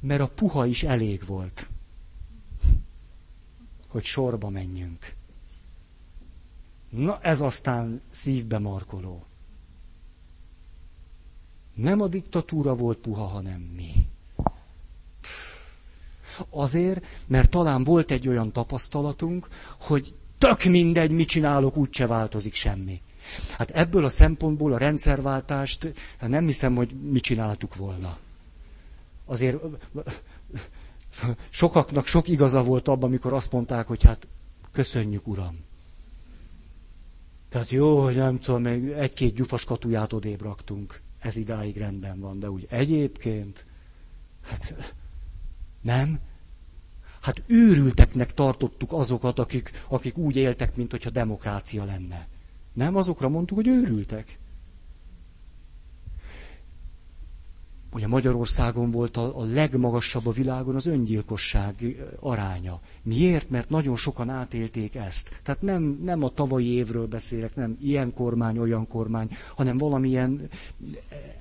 Mert a puha is elég volt, hogy sorba menjünk. Na ez aztán szívbe markoló. Nem a diktatúra volt puha, hanem mi. Azért, mert talán volt egy olyan tapasztalatunk, hogy tök mindegy, mit csinálok, úgyse változik semmi. Hát ebből a szempontból a rendszerváltást hát nem hiszem, hogy mit csináltuk volna. Azért sokaknak sok igaza volt abban, amikor azt mondták, hogy hát köszönjük, Uram. Tehát jó, hogy nem tudom, még egy-két gyufas katuját odébb raktunk. Ez idáig rendben van, de úgy egyébként, hát nem. Hát őrülteknek tartottuk azokat, akik, akik úgy éltek, mint hogyha demokrácia lenne. Nem azokra mondtuk, hogy őrültek. Ugye Magyarországon volt a, a legmagasabb a világon az öngyilkosság aránya. Miért? Mert nagyon sokan átélték ezt. Tehát nem, nem a tavalyi évről beszélek, nem ilyen kormány, olyan kormány, hanem valamilyen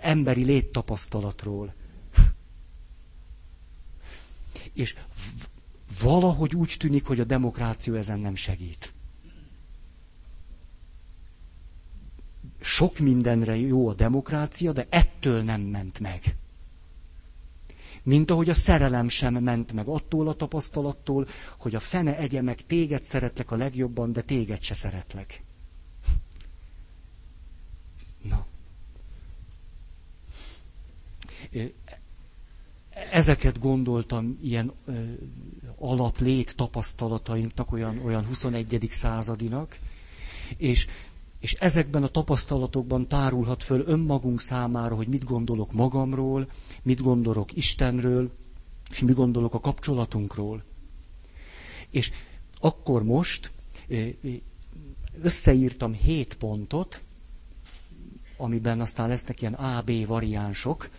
emberi léttapasztalatról. És valahogy úgy tűnik, hogy a demokrácia ezen nem segít. Sok mindenre jó a demokrácia, de ettől nem ment meg. Mint ahogy a szerelem sem ment meg attól a tapasztalattól, hogy a fene egye meg, téged szeretlek a legjobban, de téged se szeretlek. Na. Ezeket gondoltam ilyen ö, alaplét tapasztalatainknak, olyan, olyan 21. századinak, és és ezekben a tapasztalatokban tárulhat föl önmagunk számára, hogy mit gondolok magamról, mit gondolok Istenről, és mit gondolok a kapcsolatunkról. És akkor most összeírtam hét pontot, amiben aztán lesznek ilyen A-B variánsok,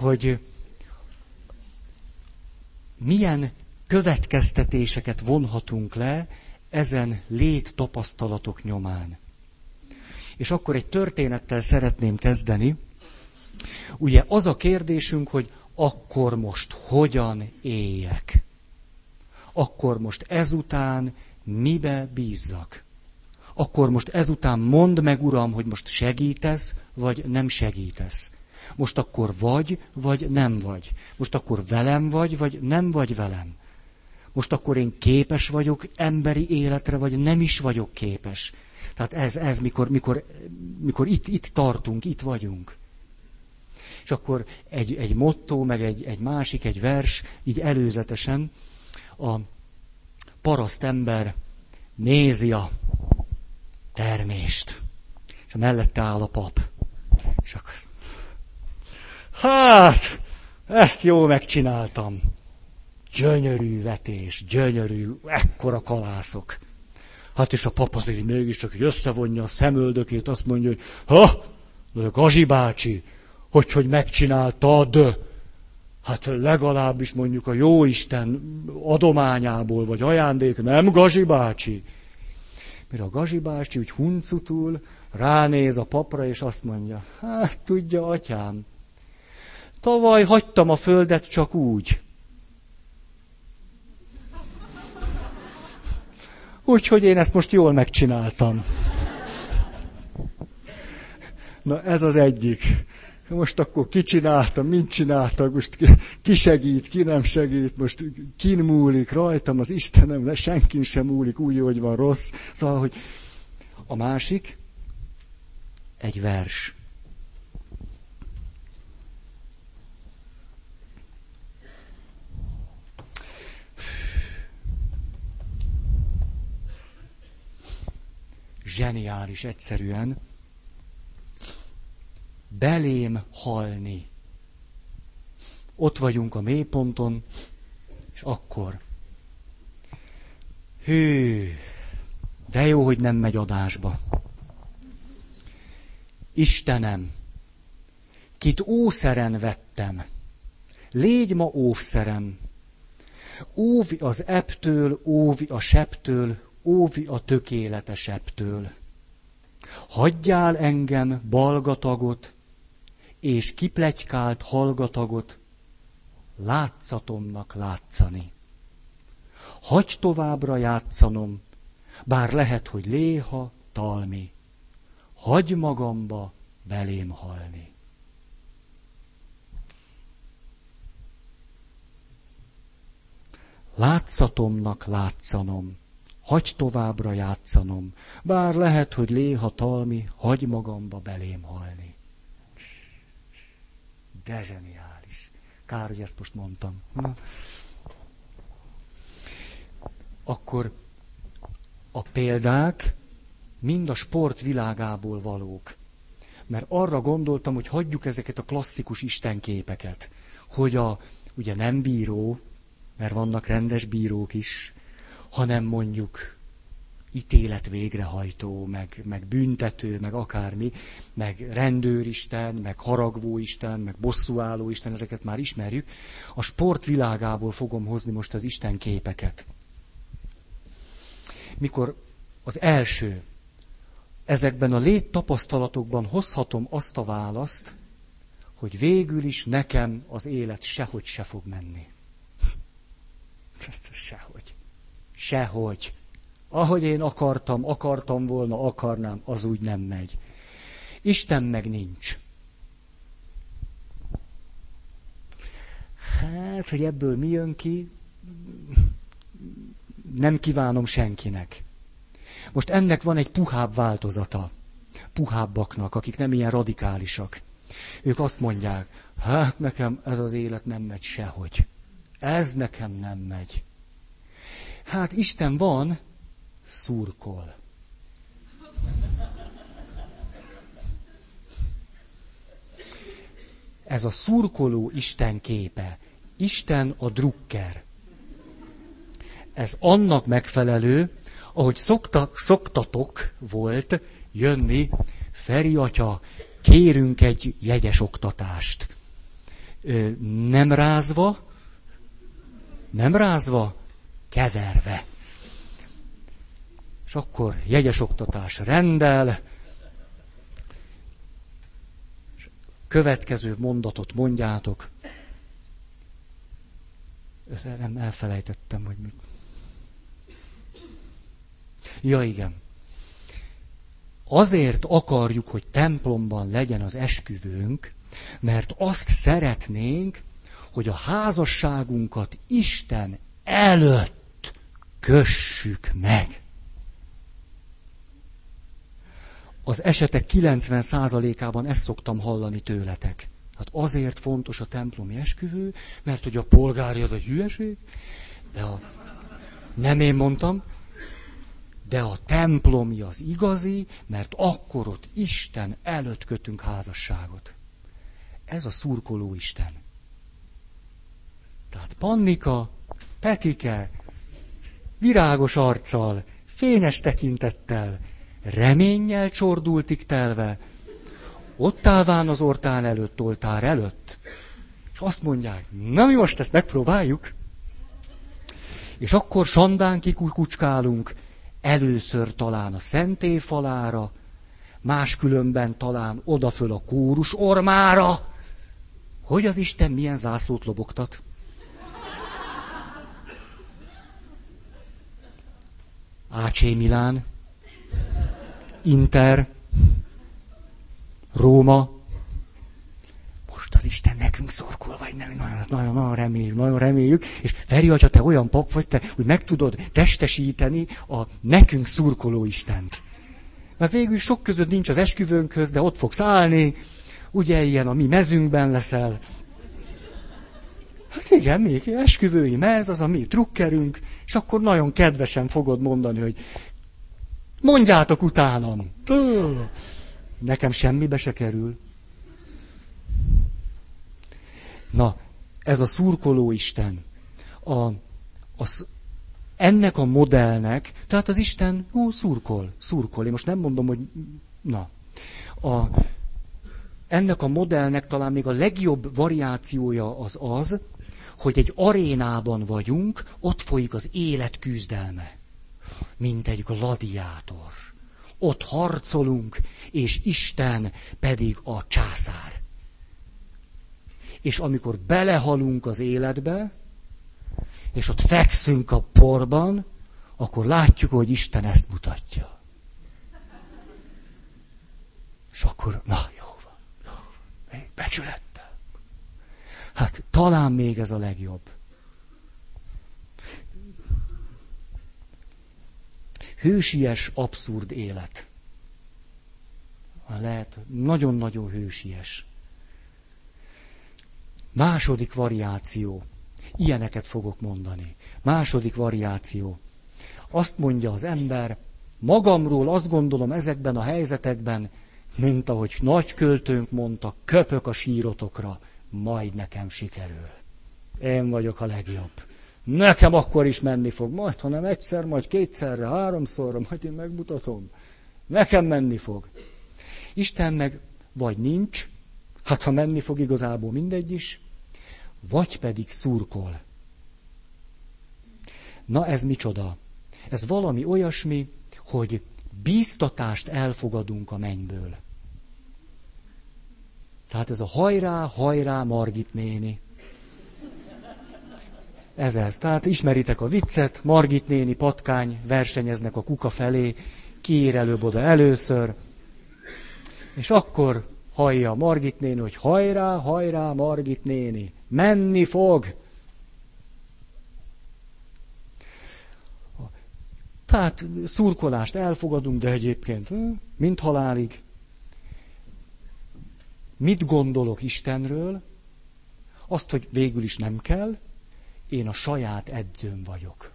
hogy milyen következtetéseket vonhatunk le ezen lét tapasztalatok nyomán. És akkor egy történettel szeretném kezdeni. Ugye az a kérdésünk, hogy akkor most hogyan éljek? Akkor most ezután mibe bízzak? Akkor most ezután mondd meg, Uram, hogy most segítesz, vagy nem segítesz. Most akkor vagy, vagy nem vagy. Most akkor velem vagy, vagy nem vagy velem most akkor én képes vagyok emberi életre, vagy nem is vagyok képes. Tehát ez, ez mikor, mikor, mikor itt, itt tartunk, itt vagyunk. És akkor egy, egy motto, meg egy, egy másik, egy vers, így előzetesen a paraszt ember nézi a termést. És a mellette áll a pap. És akkor hát, ezt jó megcsináltam. Gyönyörű vetés, gyönyörű, ekkora kalászok. Hát és a pap azért mégiscsak hogy összevonja a szemöldökét, azt mondja, hogy ha, Gazi bácsi, hogy, hogy megcsináltad, hát legalábbis mondjuk a jóisten adományából, vagy ajándék, nem Gazi bácsi. Mire a Gazi bácsi úgy huncutul, ránéz a papra, és azt mondja, hát tudja, atyám, tavaly hagytam a földet csak úgy, Úgyhogy én ezt most jól megcsináltam. Na ez az egyik. Most akkor ki csináltam, mint csináltak, most ki, ki segít, ki nem segít, most kin múlik rajtam, az Istenem, senkin sem múlik úgy, hogy van rossz. Szóval, hogy a másik, egy vers. Zseniális egyszerűen, belém halni. Ott vagyunk a mélyponton, és akkor. Hű, de jó, hogy nem megy adásba. Istenem, kit ószeren vettem, légy ma óvszerem. Óvi az eptől, óvi a septől, óvi a tökéletesebbtől. Hagyjál engem balgatagot, és kiplegykált hallgatagot látszatomnak látszani. Hagy továbbra játszanom, bár lehet, hogy léha, talmi. Hagy magamba belém halni. Látszatomnak látszanom, hagy továbbra játszanom, bár lehet, hogy léha talmi, hagy magamba belém halni. De zseniális. Kár, hogy ezt most mondtam. Na. Akkor a példák, mind a sport világából valók. Mert arra gondoltam, hogy hagyjuk ezeket a klasszikus istenképeket, hogy a, ugye nem bíró, mert vannak rendes bírók is, hanem mondjuk ítélet végrehajtó, meg, meg büntető, meg akármi, meg rendőristen, meg haragvóisten, meg bosszúálló isten, ezeket már ismerjük. A sport világából fogom hozni most az Isten képeket. Mikor az első, ezekben a léttapasztalatokban hozhatom azt a választ, hogy végül is nekem az élet sehogy se fog menni. Sehogy. Sehogy. Ahogy én akartam, akartam volna, akarnám, az úgy nem megy. Isten meg nincs. Hát, hogy ebből mi jön ki, nem kívánom senkinek. Most ennek van egy puhább változata. Puhábbaknak, akik nem ilyen radikálisak. Ők azt mondják, hát nekem ez az élet nem megy sehogy. Ez nekem nem megy. Hát Isten van, szurkol. Ez a szurkoló Isten képe. Isten a drukker. Ez annak megfelelő, ahogy szokta, szoktatok volt jönni, Feri atya, kérünk egy jegyes oktatást. Nem rázva, nem rázva, keverve. És akkor jegyes oktatás rendel, és következő mondatot mondjátok. Ezt nem elfelejtettem, hogy mit. Ja, igen. Azért akarjuk, hogy templomban legyen az esküvőnk, mert azt szeretnénk, hogy a házasságunkat Isten előtt kössük meg. Az esetek 90%-ában ezt szoktam hallani tőletek. Hát azért fontos a templomi esküvő, mert hogy a polgári az a hülyeség, de a... nem én mondtam, de a templomi az igazi, mert akkor ott Isten előtt kötünk házasságot. Ez a szurkoló Isten. Tehát Pannika, Petike, virágos arccal, fényes tekintettel, reménnyel csordultik telve, ott állván az ortán előtt, oltár előtt, és azt mondják, na mi most ezt megpróbáljuk. És akkor sandán kikucskálunk, először talán a szentély falára, máskülönben talán odaföl a kórus ormára, hogy az Isten milyen zászlót lobogtat. AC Milán, Inter, Róma. Most az Isten nekünk szorkol, vagy nem, nagyon, nagyon, nagyon reméljük, nagyon reméljük. És Feri, hogyha te olyan pap vagy, te hogy meg tudod testesíteni a nekünk szurkoló Istent. Mert végül sok között nincs az esküvőnkhöz, de ott fogsz állni, ugye ilyen a mi mezünkben leszel. Hát igen, még esküvői mez, az a mi trukkerünk, és akkor nagyon kedvesen fogod mondani, hogy mondjátok utánam. Nekem semmibe se kerül. Na, ez a szurkoló Isten. A, a, ennek a modellnek, tehát az Isten, ó, szurkol, szurkol. Én most nem mondom, hogy, na. A, ennek a modellnek talán még a legjobb variációja az az, hogy egy arénában vagyunk, ott folyik az élet küzdelme, mint egy gladiátor. Ott harcolunk, és Isten pedig a császár. És amikor belehalunk az életbe, és ott fekszünk a porban, akkor látjuk, hogy Isten ezt mutatja. És akkor, na jó jó becsület. Hát talán még ez a legjobb. Hősies, abszurd élet. Lehet, nagyon-nagyon hősies. Második variáció. Ilyeneket fogok mondani. Második variáció. Azt mondja az ember, magamról azt gondolom ezekben a helyzetekben, mint ahogy nagy költőnk mondta, köpök a sírotokra, majd nekem sikerül. Én vagyok a legjobb. Nekem akkor is menni fog, majd, hanem egyszer, majd kétszerre, háromszorra, majd én megmutatom. Nekem menni fog. Isten meg vagy nincs, hát ha menni fog igazából mindegy is, vagy pedig szurkol. Na ez micsoda? Ez valami olyasmi, hogy bíztatást elfogadunk a mennyből. Tehát ez a hajrá, hajrá, Margit néni. Ez ez. Tehát ismeritek a viccet, Margit néni, patkány versenyeznek a kuka felé, ki előbb oda először, és akkor hallja Margit néni, hogy hajrá, hajrá, Margit néni, menni fog. Tehát szurkolást elfogadunk, de egyébként hm, mint halálig. Mit gondolok Istenről? Azt, hogy végül is nem kell, én a saját edzőm vagyok.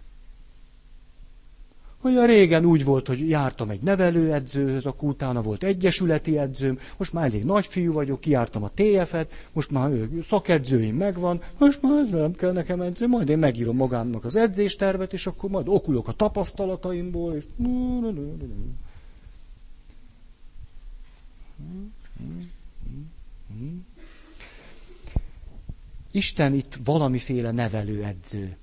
Hogy a régen úgy volt, hogy jártam egy nevelőedzőhöz, akkor utána volt egyesületi edzőm, most már elég nagyfiú vagyok, kiártam a TF-et, most már szakedzőim megvan, most már nem kell nekem edző, majd én megírom magámnak az edzéstervet, és akkor majd okulok a tapasztalataimból, és... Isten itt valamiféle nevelőedző.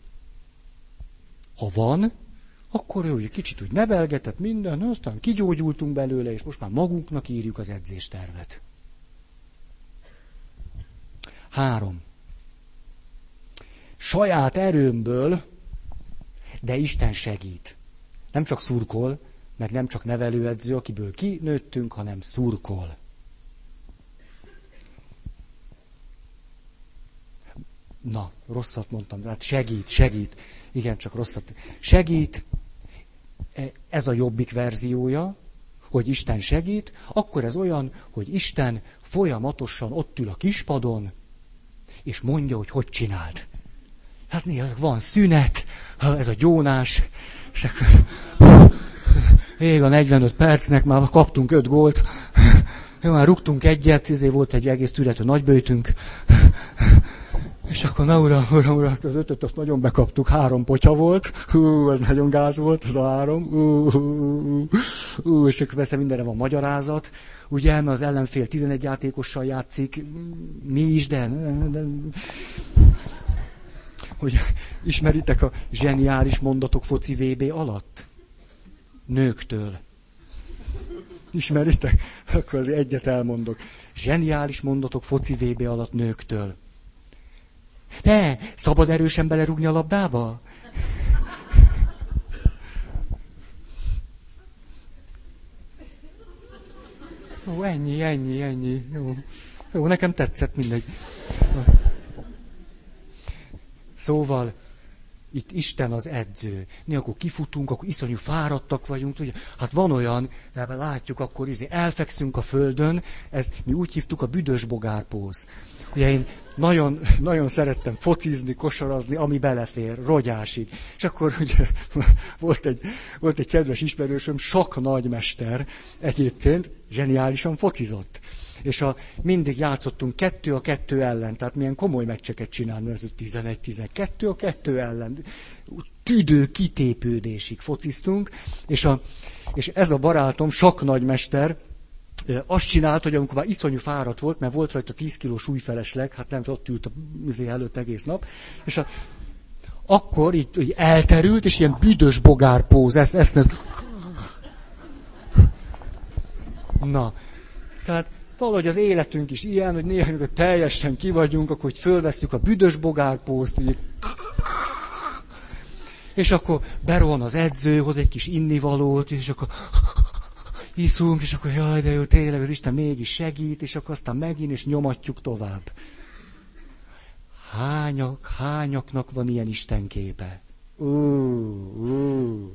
Ha van, akkor ő kicsit úgy nevelgetett minden, aztán kigyógyultunk belőle, és most már magunknak írjuk az edzéstervet. Három. Saját erőmből, de Isten segít. Nem csak szurkol, meg nem csak nevelőedző, akiből kinőttünk, hanem szurkol. Na, rosszat mondtam, tehát segít, segít. Igen, csak rosszat. Segít, ez a jobbik verziója, hogy Isten segít, akkor ez olyan, hogy Isten folyamatosan ott ül a kispadon, és mondja, hogy hogy csináld. Hát néha van szünet, ez a gyónás, és ég a 45 percnek, már kaptunk 5 gólt, jó, már rúgtunk egyet, ezért volt egy egész türető nagybőjtünk, és akkor na uram, uram, uram, az ötöt azt nagyon bekaptuk, három potya volt, hú, ez nagyon gáz volt, az a három, hú, hú, hú, és akkor persze mindenre van magyarázat, ugye, mert az ellenfél 11 játékossal játszik, mi is, de, de hogy ismeritek a zseniális mondatok foci VB alatt? Nőktől. Ismeritek? Akkor az egyet elmondok. Zseniális mondatok foci VB alatt nőktől. Ne, szabad erősen belerúgni a labdába? Ó, ennyi, ennyi, ennyi. Jó. Jó, nekem tetszett mindegy. Szóval, itt Isten az edző. Mi akkor kifutunk, akkor iszonyú fáradtak vagyunk. Ugye? Hát van olyan, látjuk, akkor izé, elfekszünk a földön, ez mi úgy hívtuk a büdös bogárpóz. Ugye én nagyon, nagyon szerettem focizni, kosarazni, ami belefér, rogyásig. És akkor ugye volt egy, volt egy kedves ismerősöm, sok nagymester egyébként, zseniálisan focizott. És a, mindig játszottunk kettő a kettő ellen, tehát milyen komoly meccseket csinálni, ez 11-12 a kettő ellen. Tüdő kitépődésig fociztunk, és, a, és ez a barátom, sok nagymester, azt csinált, hogy amikor már iszonyú fáradt volt, mert volt rajta 10 kiló súlyfelesleg, hát nem ott ült a műzé előtt egész nap, és a, akkor így, így elterült, és ilyen büdös bogárpóz, ezt, ezt, ezt. Na, tehát valahogy az életünk is ilyen, hogy néha, amikor teljesen kivagyunk, akkor hogy fölveszünk a büdös bogárpózt, így és akkor berohan az edző, hoz egy kis innivalót, és akkor iszunk, és akkor jaj, de jó, tényleg az Isten mégis segít, és akkor aztán megint, és nyomatjuk tovább. Hányak, hányaknak van ilyen Isten képe? Uh, uh.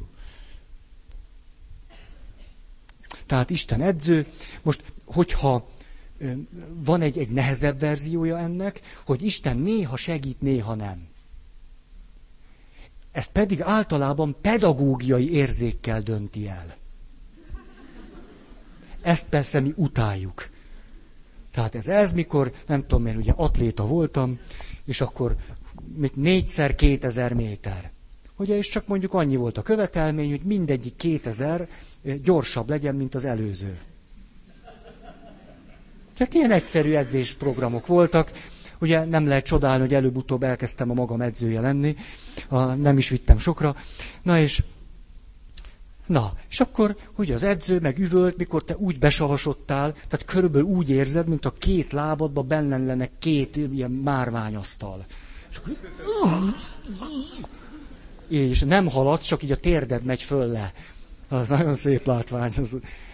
Tehát Isten edző. Most, hogyha van egy, egy nehezebb verziója ennek, hogy Isten néha segít, néha nem. Ezt pedig általában pedagógiai érzékkel dönti el. Ezt persze mi utáljuk. Tehát ez ez, mikor, nem tudom én, ugye atléta voltam, és akkor mit négyszer 2000 méter. Ugye, és csak mondjuk annyi volt a követelmény, hogy mindegyik 2000 gyorsabb legyen, mint az előző. Tehát ilyen egyszerű edzésprogramok voltak. Ugye nem lehet csodálni, hogy előbb-utóbb elkezdtem a magam edzője lenni, a, nem is vittem sokra. Na és Na, és akkor ugye az edző meg üvölt, mikor te úgy besavasodtál, tehát körülbelül úgy érzed, mint a két lábadba benne lenne két ilyen márványasztal. És, és nem haladsz, csak így a térded megy föl le. Az nagyon szép látvány.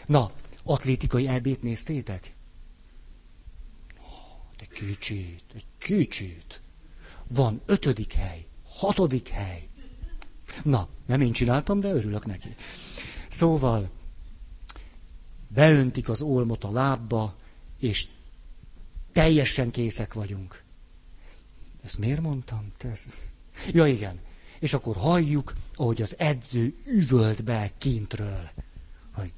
Na, atlétikai ebét néztétek? Egy kicsit, egy kicsit. Van ötödik hely, hatodik hely. Na, nem én csináltam, de örülök neki. Szóval, beöntik az olmot a lábba, és teljesen készek vagyunk. Ezt miért mondtam? Te ez... Ja, igen. És akkor halljuk, ahogy az edző üvölt be kintről, hogy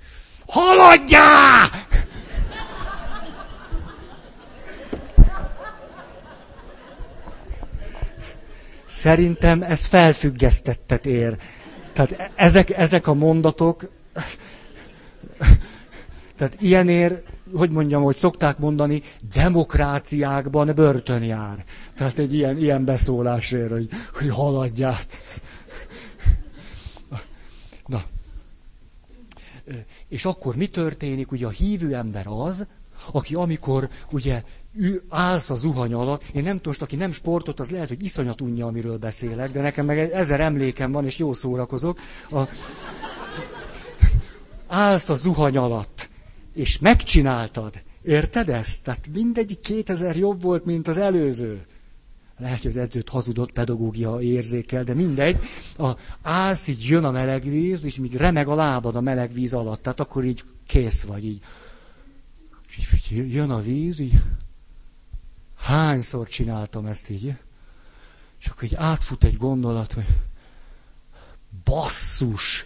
haladjál! Szerintem ez felfüggesztettet ér. Tehát ezek, ezek a mondatok, tehát ilyenért, hogy mondjam, hogy szokták mondani, demokráciákban börtön jár. Tehát egy ilyen, ilyen beszólásért, hogy, hogy haladját. Na. És akkor mi történik? Ugye a hívő ember az, aki amikor ugye ő állsz a zuhany alatt, én nem tudom, aki nem sportot, az lehet, hogy iszonyat unja, amiről beszélek, de nekem meg ezer emlékem van, és jó szórakozok. A... Állsz a zuhany alatt, és megcsináltad. Érted ezt? Tehát mindegyik kétezer jobb volt, mint az előző. Lehet, hogy az edzőt hazudott pedagógia érzékel, de mindegy. A, állsz, így jön a meleg víz, és még remeg a lábad a meleg víz alatt. Tehát akkor így kész vagy, így. És így jön a víz, így Hányszor csináltam ezt így? És akkor így átfut egy gondolat, hogy basszus,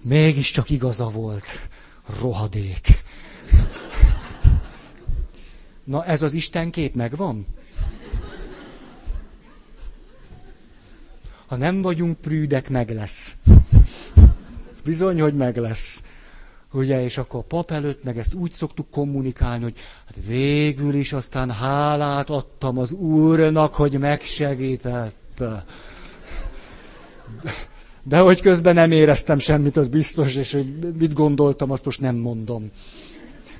mégiscsak igaza volt, rohadék. Na ez az Isten kép megvan? Ha nem vagyunk prűdek, meg lesz. Bizony, hogy meg lesz. Ugye, és akkor a pap előtt meg ezt úgy szoktuk kommunikálni, hogy hát végül is aztán hálát adtam az Úrnak, hogy megsegített. De hogy közben nem éreztem semmit, az biztos, és hogy mit gondoltam, azt most nem mondom.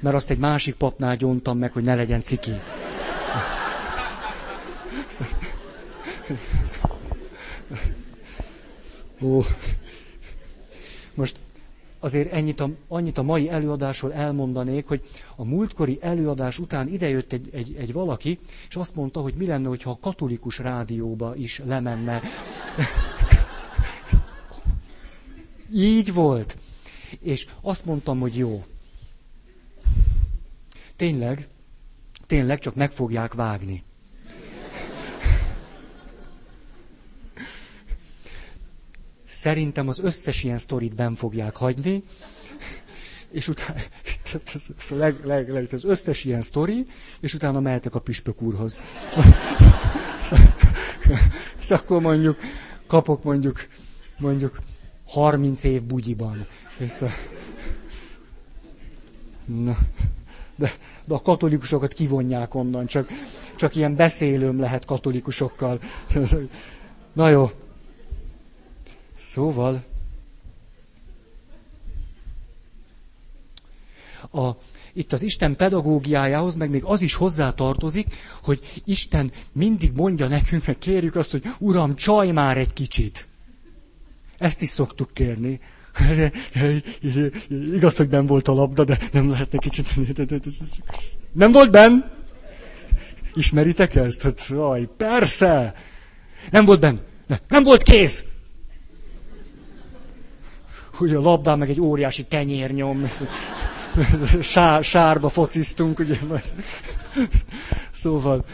Mert azt egy másik papnál gyontam meg, hogy ne legyen ciki. Ó. Most azért ennyit a, annyit a mai előadásról elmondanék, hogy a múltkori előadás után idejött egy, egy, egy valaki, és azt mondta, hogy mi lenne, hogyha a katolikus rádióba is lemenne. Így volt. És azt mondtam, hogy jó. Tényleg, tényleg csak meg fogják vágni. Szerintem az összes ilyen sztorit ben fogják hagyni, és utána, ez, leg, leg, leg, az összes ilyen sztori, és utána mehetek a püspök úrhoz. és akkor mondjuk, kapok mondjuk, mondjuk 30 év bugyiban. Vissza. Na, de, de a katolikusokat kivonják onnan, csak, csak ilyen beszélőm lehet katolikusokkal. Na jó, Szóval a, itt az Isten pedagógiájához meg még az is hozzátartozik, hogy Isten mindig mondja nekünk, meg kérjük azt, hogy Uram, csaj már egy kicsit. Ezt is szoktuk kérni. Igaz, hogy nem volt a labda, de nem lehetne kicsit... Nem volt benn? Ismeritek ezt? Hát, vaj, persze! Nem volt benn. Nem, nem volt kész! Hogy a labdán meg egy óriási tenyérnyom, sár, sárba fociztunk, ugye. Szóval,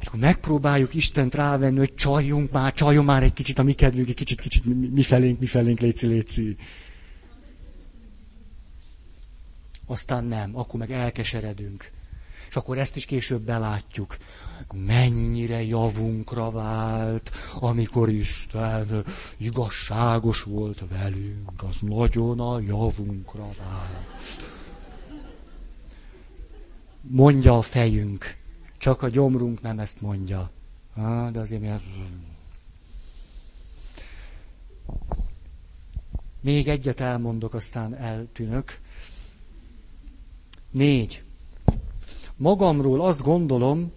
és akkor megpróbáljuk Istent rávenni, hogy csaljunk már, csaljon már egy kicsit a mi kedvünk, egy kicsit, kicsit mi, mi felénk, mi felénk, léci, léci. aztán nem, akkor meg elkeseredünk. És akkor ezt is később belátjuk. Mennyire javunkra vált, amikor Isten igazságos volt velünk, az nagyon a javunkra vált. Mondja a fejünk, csak a gyomrunk nem ezt mondja. Ah, de azért miért... Még egyet elmondok, aztán eltűnök. Négy. Magamról azt gondolom,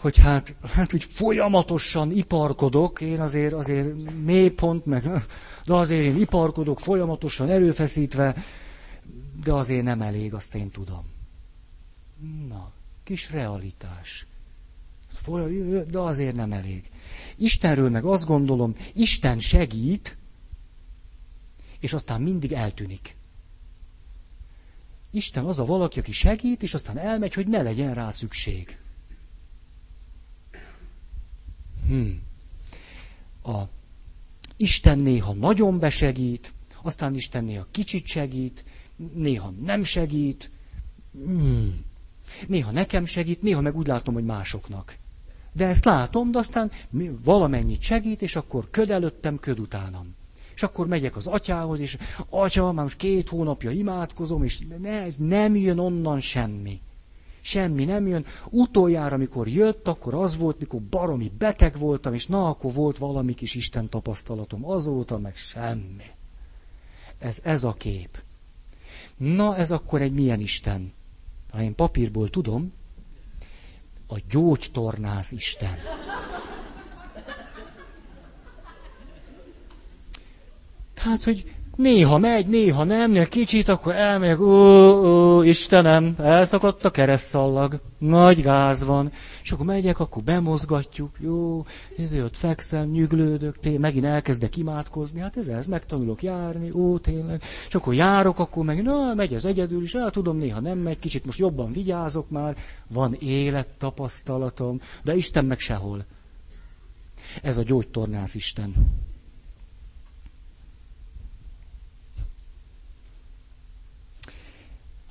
hogy hát, hát úgy folyamatosan iparkodok, én azért, azért mélypont, meg, de azért én iparkodok folyamatosan, erőfeszítve, de azért nem elég, azt én tudom. Na, kis realitás. De azért nem elég. Istenről meg azt gondolom, Isten segít, és aztán mindig eltűnik. Isten az a valaki, aki segít, és aztán elmegy, hogy ne legyen rá szükség. Hmm. A Isten néha nagyon besegít, aztán Isten néha kicsit segít, néha nem segít, hmm. néha nekem segít, néha meg úgy látom, hogy másoknak. De ezt látom, de aztán valamennyit segít, és akkor köd előttem, köd utánam. És akkor megyek az atyához, és atya, már most két hónapja imádkozom, és ne, nem jön onnan semmi. Semmi nem jön. Utoljára, amikor jött, akkor az volt, mikor baromi beteg voltam, és na, akkor volt valami kis Isten tapasztalatom. Azóta meg semmi. Ez, ez a kép. Na, ez akkor egy milyen Isten? Ha én papírból tudom, a gyógytornász Isten. Hát, hogy néha megy, néha nem, kicsit, akkor elmegyek, ó, ó, Istenem, elszakadt a keresztszallag, nagy gáz van, és akkor megyek, akkor bemozgatjuk, jó, ezért ott fekszem, nyüglődök, té, megint elkezdek imádkozni, hát ez, ez megtanulok járni, ó, tényleg, és akkor járok, akkor meg, na, megy ez egyedül is, el tudom, néha nem megy, kicsit most jobban vigyázok már, van élettapasztalatom, de Isten meg sehol. Ez a gyógytornász Isten.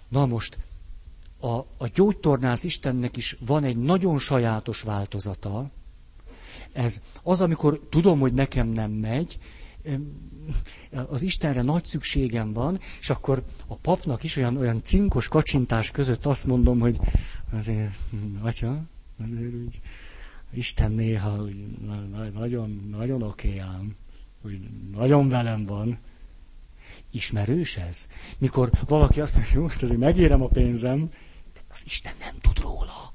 Na most, a, a gyógytornász Istennek is van egy nagyon sajátos változata. Ez az, amikor tudom, hogy nekem nem megy, az Istenre nagy szükségem van, és akkor a papnak is olyan, olyan cinkos kacsintás között azt mondom, hogy azért, atya, azért úgy, Isten néha úgy, nagyon, nagyon oké ám, hogy nagyon velem van. Ismerős ez? Mikor valaki azt mondja, hogy hát azért megérem a pénzem, de az Isten nem tud róla.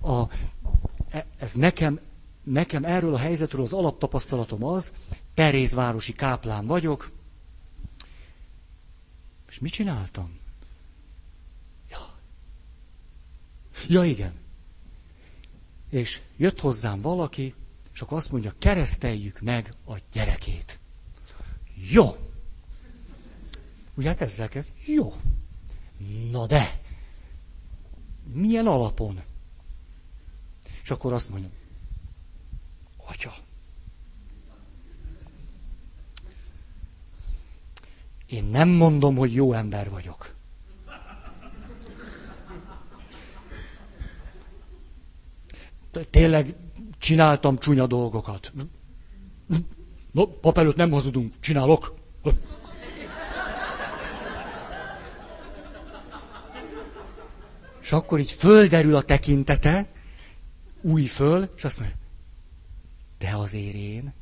A, e, ez nekem, nekem erről a helyzetről az alaptapasztalatom az, Terézvárosi káplán vagyok, és mit csináltam? Ja. Ja, igen. És jött hozzám valaki, és akkor azt mondja, kereszteljük meg a gyerekét. Jó. Ugye hát ezzel kell. Jó. Na de. Milyen alapon? És akkor azt mondja, atya. Én nem mondom, hogy jó ember vagyok. Tényleg csináltam csúnya dolgokat. No, pap előtt nem hazudunk, csinálok. És akkor így földerül a tekintete, új föl, és azt mondja, de azért én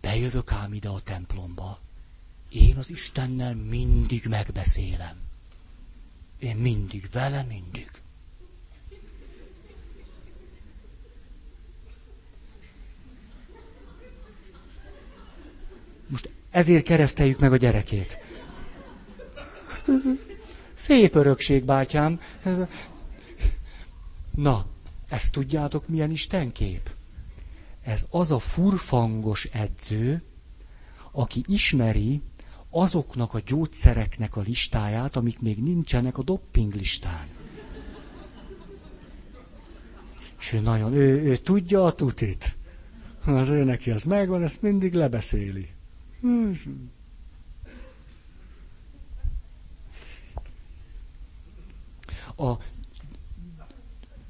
bejövök ám ide a templomba. Én az Istennel mindig megbeszélem. Én mindig, vele mindig. Most ezért kereszteljük meg a gyerekét. Szép örökség, bátyám. Na, ezt tudjátok, milyen istenkép? Ez az a furfangos edző, aki ismeri azoknak a gyógyszereknek a listáját, amik még nincsenek a dopping listán. És ő nagyon, ő, ő tudja a tutit. Az ő neki az megvan, ezt mindig lebeszéli. Mm-hmm. A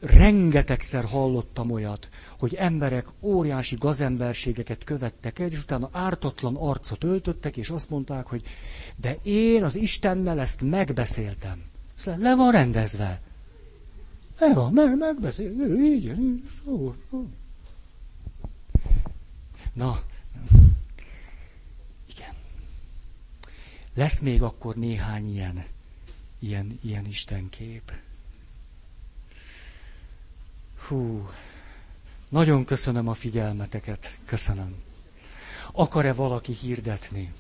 rengetegszer hallottam olyat, hogy emberek óriási gazemberségeket követtek el, és utána ártatlan arcot öltöttek, és azt mondták, hogy de én az Istennel ezt megbeszéltem. Ezt le, le van rendezve. Le van, meg, megbeszél, így, így, szó, szó. Na, Lesz még akkor néhány ilyen, ilyen, ilyen istenkép. Hú, nagyon köszönöm a figyelmeteket. Köszönöm. Akar-e valaki hirdetni?